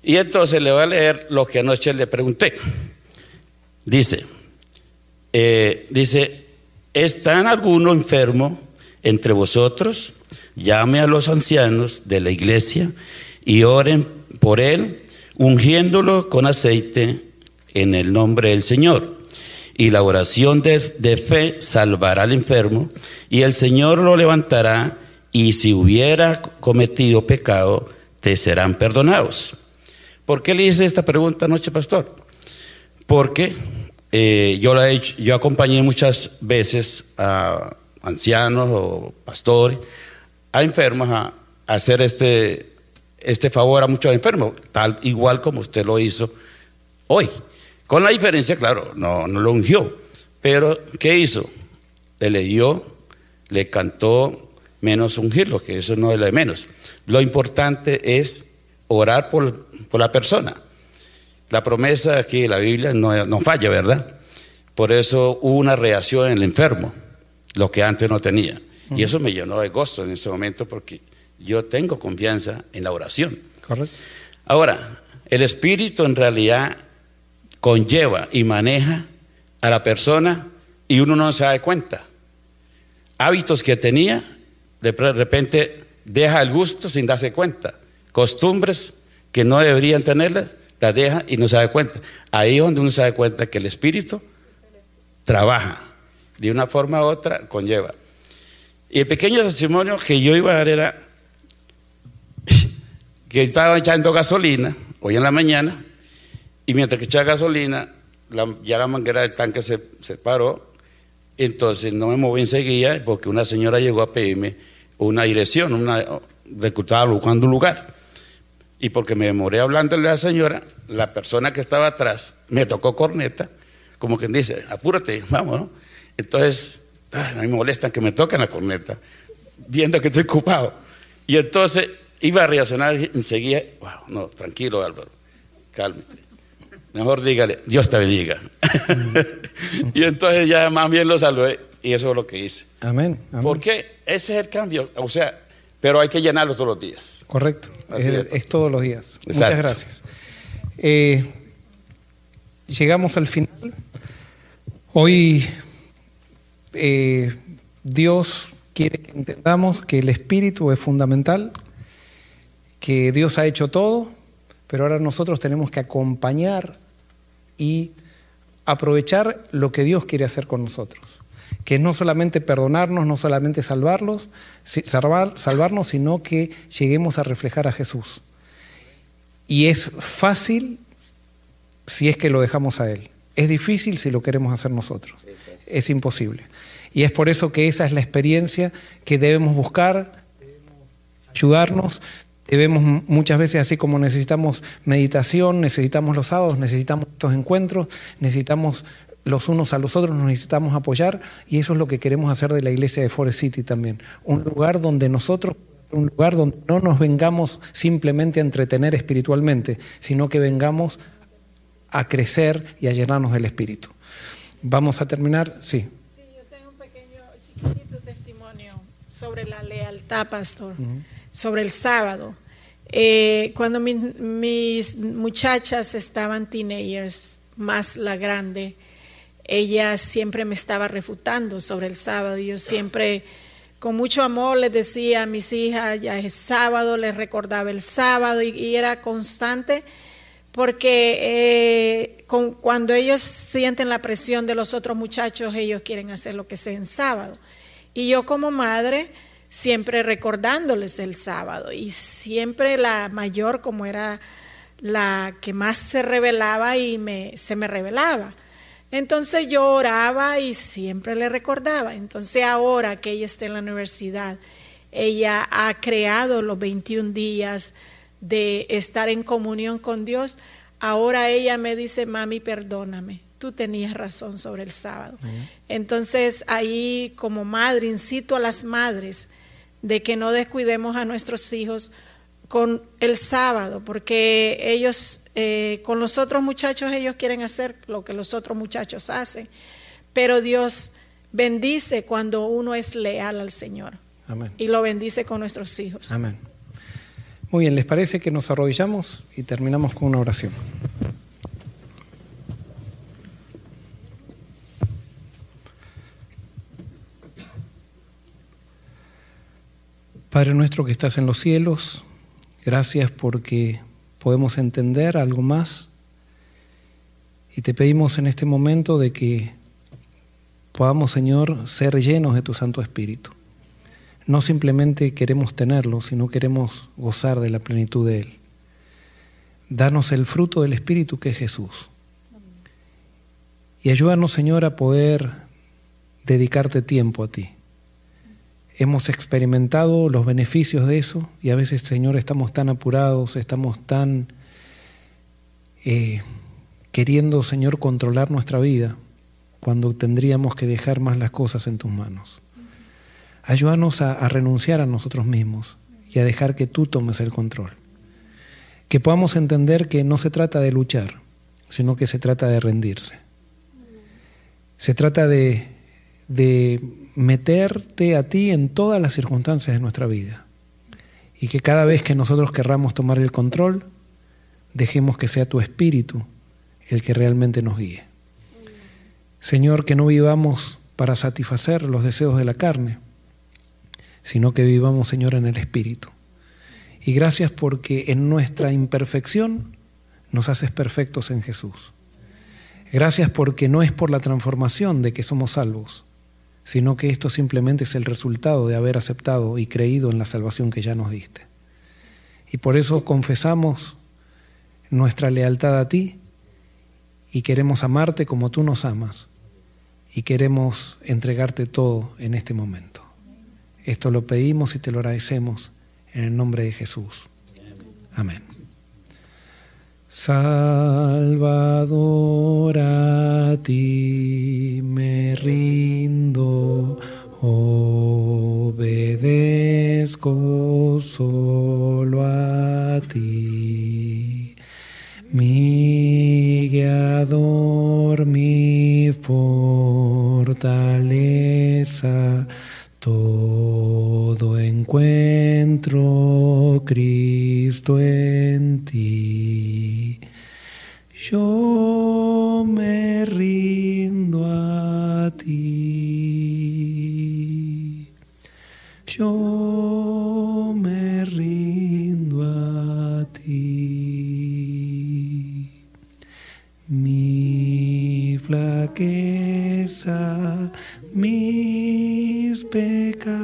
[SPEAKER 2] Y entonces le voy a leer lo que anoche le pregunté. Dice, eh, dice, ¿están alguno enfermo entre vosotros? Llame a los ancianos de la iglesia y oren por él, ungiéndolo con aceite en el nombre del Señor. Y la oración de, de fe salvará al enfermo, y el Señor lo levantará, y si hubiera cometido pecado, te serán perdonados. ¿Por qué le hice esta pregunta anoche, pastor? Porque eh, yo, la he yo acompañé muchas veces a ancianos o pastores, a enfermos, a, a hacer este, este favor a muchos enfermos, tal igual como usted lo hizo hoy. Con la diferencia, claro, no, no lo ungió, pero ¿qué hizo? Le leyó, le cantó, menos ungirlo, que eso no es lo de menos. Lo importante es orar por, por la persona. La promesa aquí de la Biblia no, no falla, ¿verdad? Por eso hubo una reacción en el enfermo, lo que antes no tenía. Y eso me llenó de gozo en ese momento porque yo tengo confianza en la oración.
[SPEAKER 1] ¿Correcto?
[SPEAKER 2] Ahora, el espíritu en realidad conlleva y maneja a la persona y uno no se da cuenta. Hábitos que tenía, de repente deja el gusto sin darse cuenta. Costumbres que no deberían tenerlas, las deja y no se da cuenta. Ahí es donde uno se da cuenta que el espíritu trabaja. De una forma u otra conlleva. Y el pequeño testimonio que yo iba a dar era que estaba echando gasolina hoy en la mañana y mientras que echaba gasolina ya la manguera del tanque se, se paró entonces no me moví enseguida porque una señora llegó a pedirme una dirección una, estaba buscando un lugar y porque me demoré hablándole a la señora la persona que estaba atrás me tocó corneta como quien dice apúrate vamos entonces ay, me molestan que me toquen la corneta viendo que estoy ocupado y entonces iba a reaccionar enseguida, wow, no, tranquilo Álvaro, cálmate. Mejor dígale, Dios te bendiga. y entonces ya más bien lo saludé y eso es lo que hice.
[SPEAKER 1] Amén. amén.
[SPEAKER 2] Porque ese es el cambio, o sea, pero hay que llenarlo todos los días.
[SPEAKER 1] Correcto. Es,
[SPEAKER 2] es.
[SPEAKER 1] es todos los días. Muchas gracias. Eh, llegamos al final. Hoy eh, Dios quiere que entendamos que el espíritu es fundamental, que Dios ha hecho todo, pero ahora nosotros tenemos que acompañar y aprovechar lo que Dios quiere hacer con nosotros. Que es no solamente perdonarnos, no solamente salvarlos, salvar- salvarnos, sino que lleguemos a reflejar a Jesús. Y es fácil si es que lo dejamos a Él. Es difícil si lo queremos hacer nosotros. Es imposible. Y es por eso que esa es la experiencia que debemos buscar, ayudarnos. Debemos muchas veces, así como necesitamos meditación, necesitamos los sábados, necesitamos estos encuentros, necesitamos los unos a los otros, nos necesitamos apoyar y eso es lo que queremos hacer de la iglesia de Forest City también. Un lugar donde nosotros, un lugar donde no nos vengamos simplemente a entretener espiritualmente, sino que vengamos a crecer y a llenarnos del Espíritu. Vamos a terminar, sí.
[SPEAKER 8] Sí, yo tengo un pequeño, chiquitito testimonio sobre la lealtad, pastor, sobre el sábado. Eh, cuando mi- mis muchachas estaban teenagers, más la grande, ella siempre me estaba refutando sobre el sábado. Yo siempre, con mucho amor, les decía a mis hijas, ya es sábado, les recordaba el sábado y, era constante porque eh, cuando ellos sienten la presión de los otros muchachos, ellos quieren hacer lo que sea en sábado. Y yo como madre, siempre recordándoles el sábado. Y siempre la mayor, como era la que más se revelaba y me, se me revelaba. Entonces yo oraba y siempre le recordaba. Entonces ahora que ella está en la universidad ella ha creado los 21 días de estar en comunión con Dios, ahora ella me dice, mami, perdóname, tú tenías razón sobre el sábado. Entonces ahí como madre incito a las madres de que no descuidemos a nuestros hijos con el sábado, porque ellos, eh, con los otros muchachos, ellos quieren hacer lo que los otros muchachos hacen, pero Dios bendice cuando uno es leal al Señor.
[SPEAKER 1] Amén.
[SPEAKER 8] Y lo bendice con nuestros hijos.
[SPEAKER 1] Amén. Muy bien, ¿les parece que nos arrodillamos y terminamos con una oración? Padre nuestro que estás en los cielos, gracias porque podemos entender algo más y te pedimos en este momento de que podamos, Señor, ser llenos de tu Santo Espíritu. No simplemente queremos tenerlo, sino queremos gozar de la plenitud de Él. Danos el fruto del Espíritu que es Jesús. Y ayúdanos, Señor, a poder dedicarte tiempo a ti. Hemos experimentado los beneficios de eso y a veces, Señor, estamos tan apurados, estamos tan eh, queriendo, Señor, controlar nuestra vida cuando tendríamos que dejar más las cosas en tus manos. Ayúdanos a, a renunciar a nosotros mismos y a dejar que tú tomes el control. Que podamos entender que no se trata de luchar, sino que se trata de rendirse. Se trata de, de meterte a ti en todas las circunstancias de nuestra vida. Y que cada vez que nosotros querramos tomar el control, dejemos que sea tu espíritu el que realmente nos guíe. Señor, que no vivamos para satisfacer los deseos de la carne, sino que vivamos, Señor, en el espíritu. Y gracias porque en nuestra imperfección nos haces perfectos en Jesús. Gracias porque no es por la transformación de que somos salvos, sino que esto simplemente es el resultado de haber aceptado y creído en la salvación que ya nos diste. Y por eso confesamos nuestra lealtad a ti y queremos amarte como tú nos amas y queremos entregarte todo en este momento. Esto lo pedimos y te lo agradecemos en el nombre de Jesús. Amén. Salvador, a ti me rindo, obedezco solo a ti. Mi guiador, mi fortaleza, todo encuentro Cristo en ti. Yo me rindo a ti. Yo me rindo a ti. Mi flaqueza, mis pecados,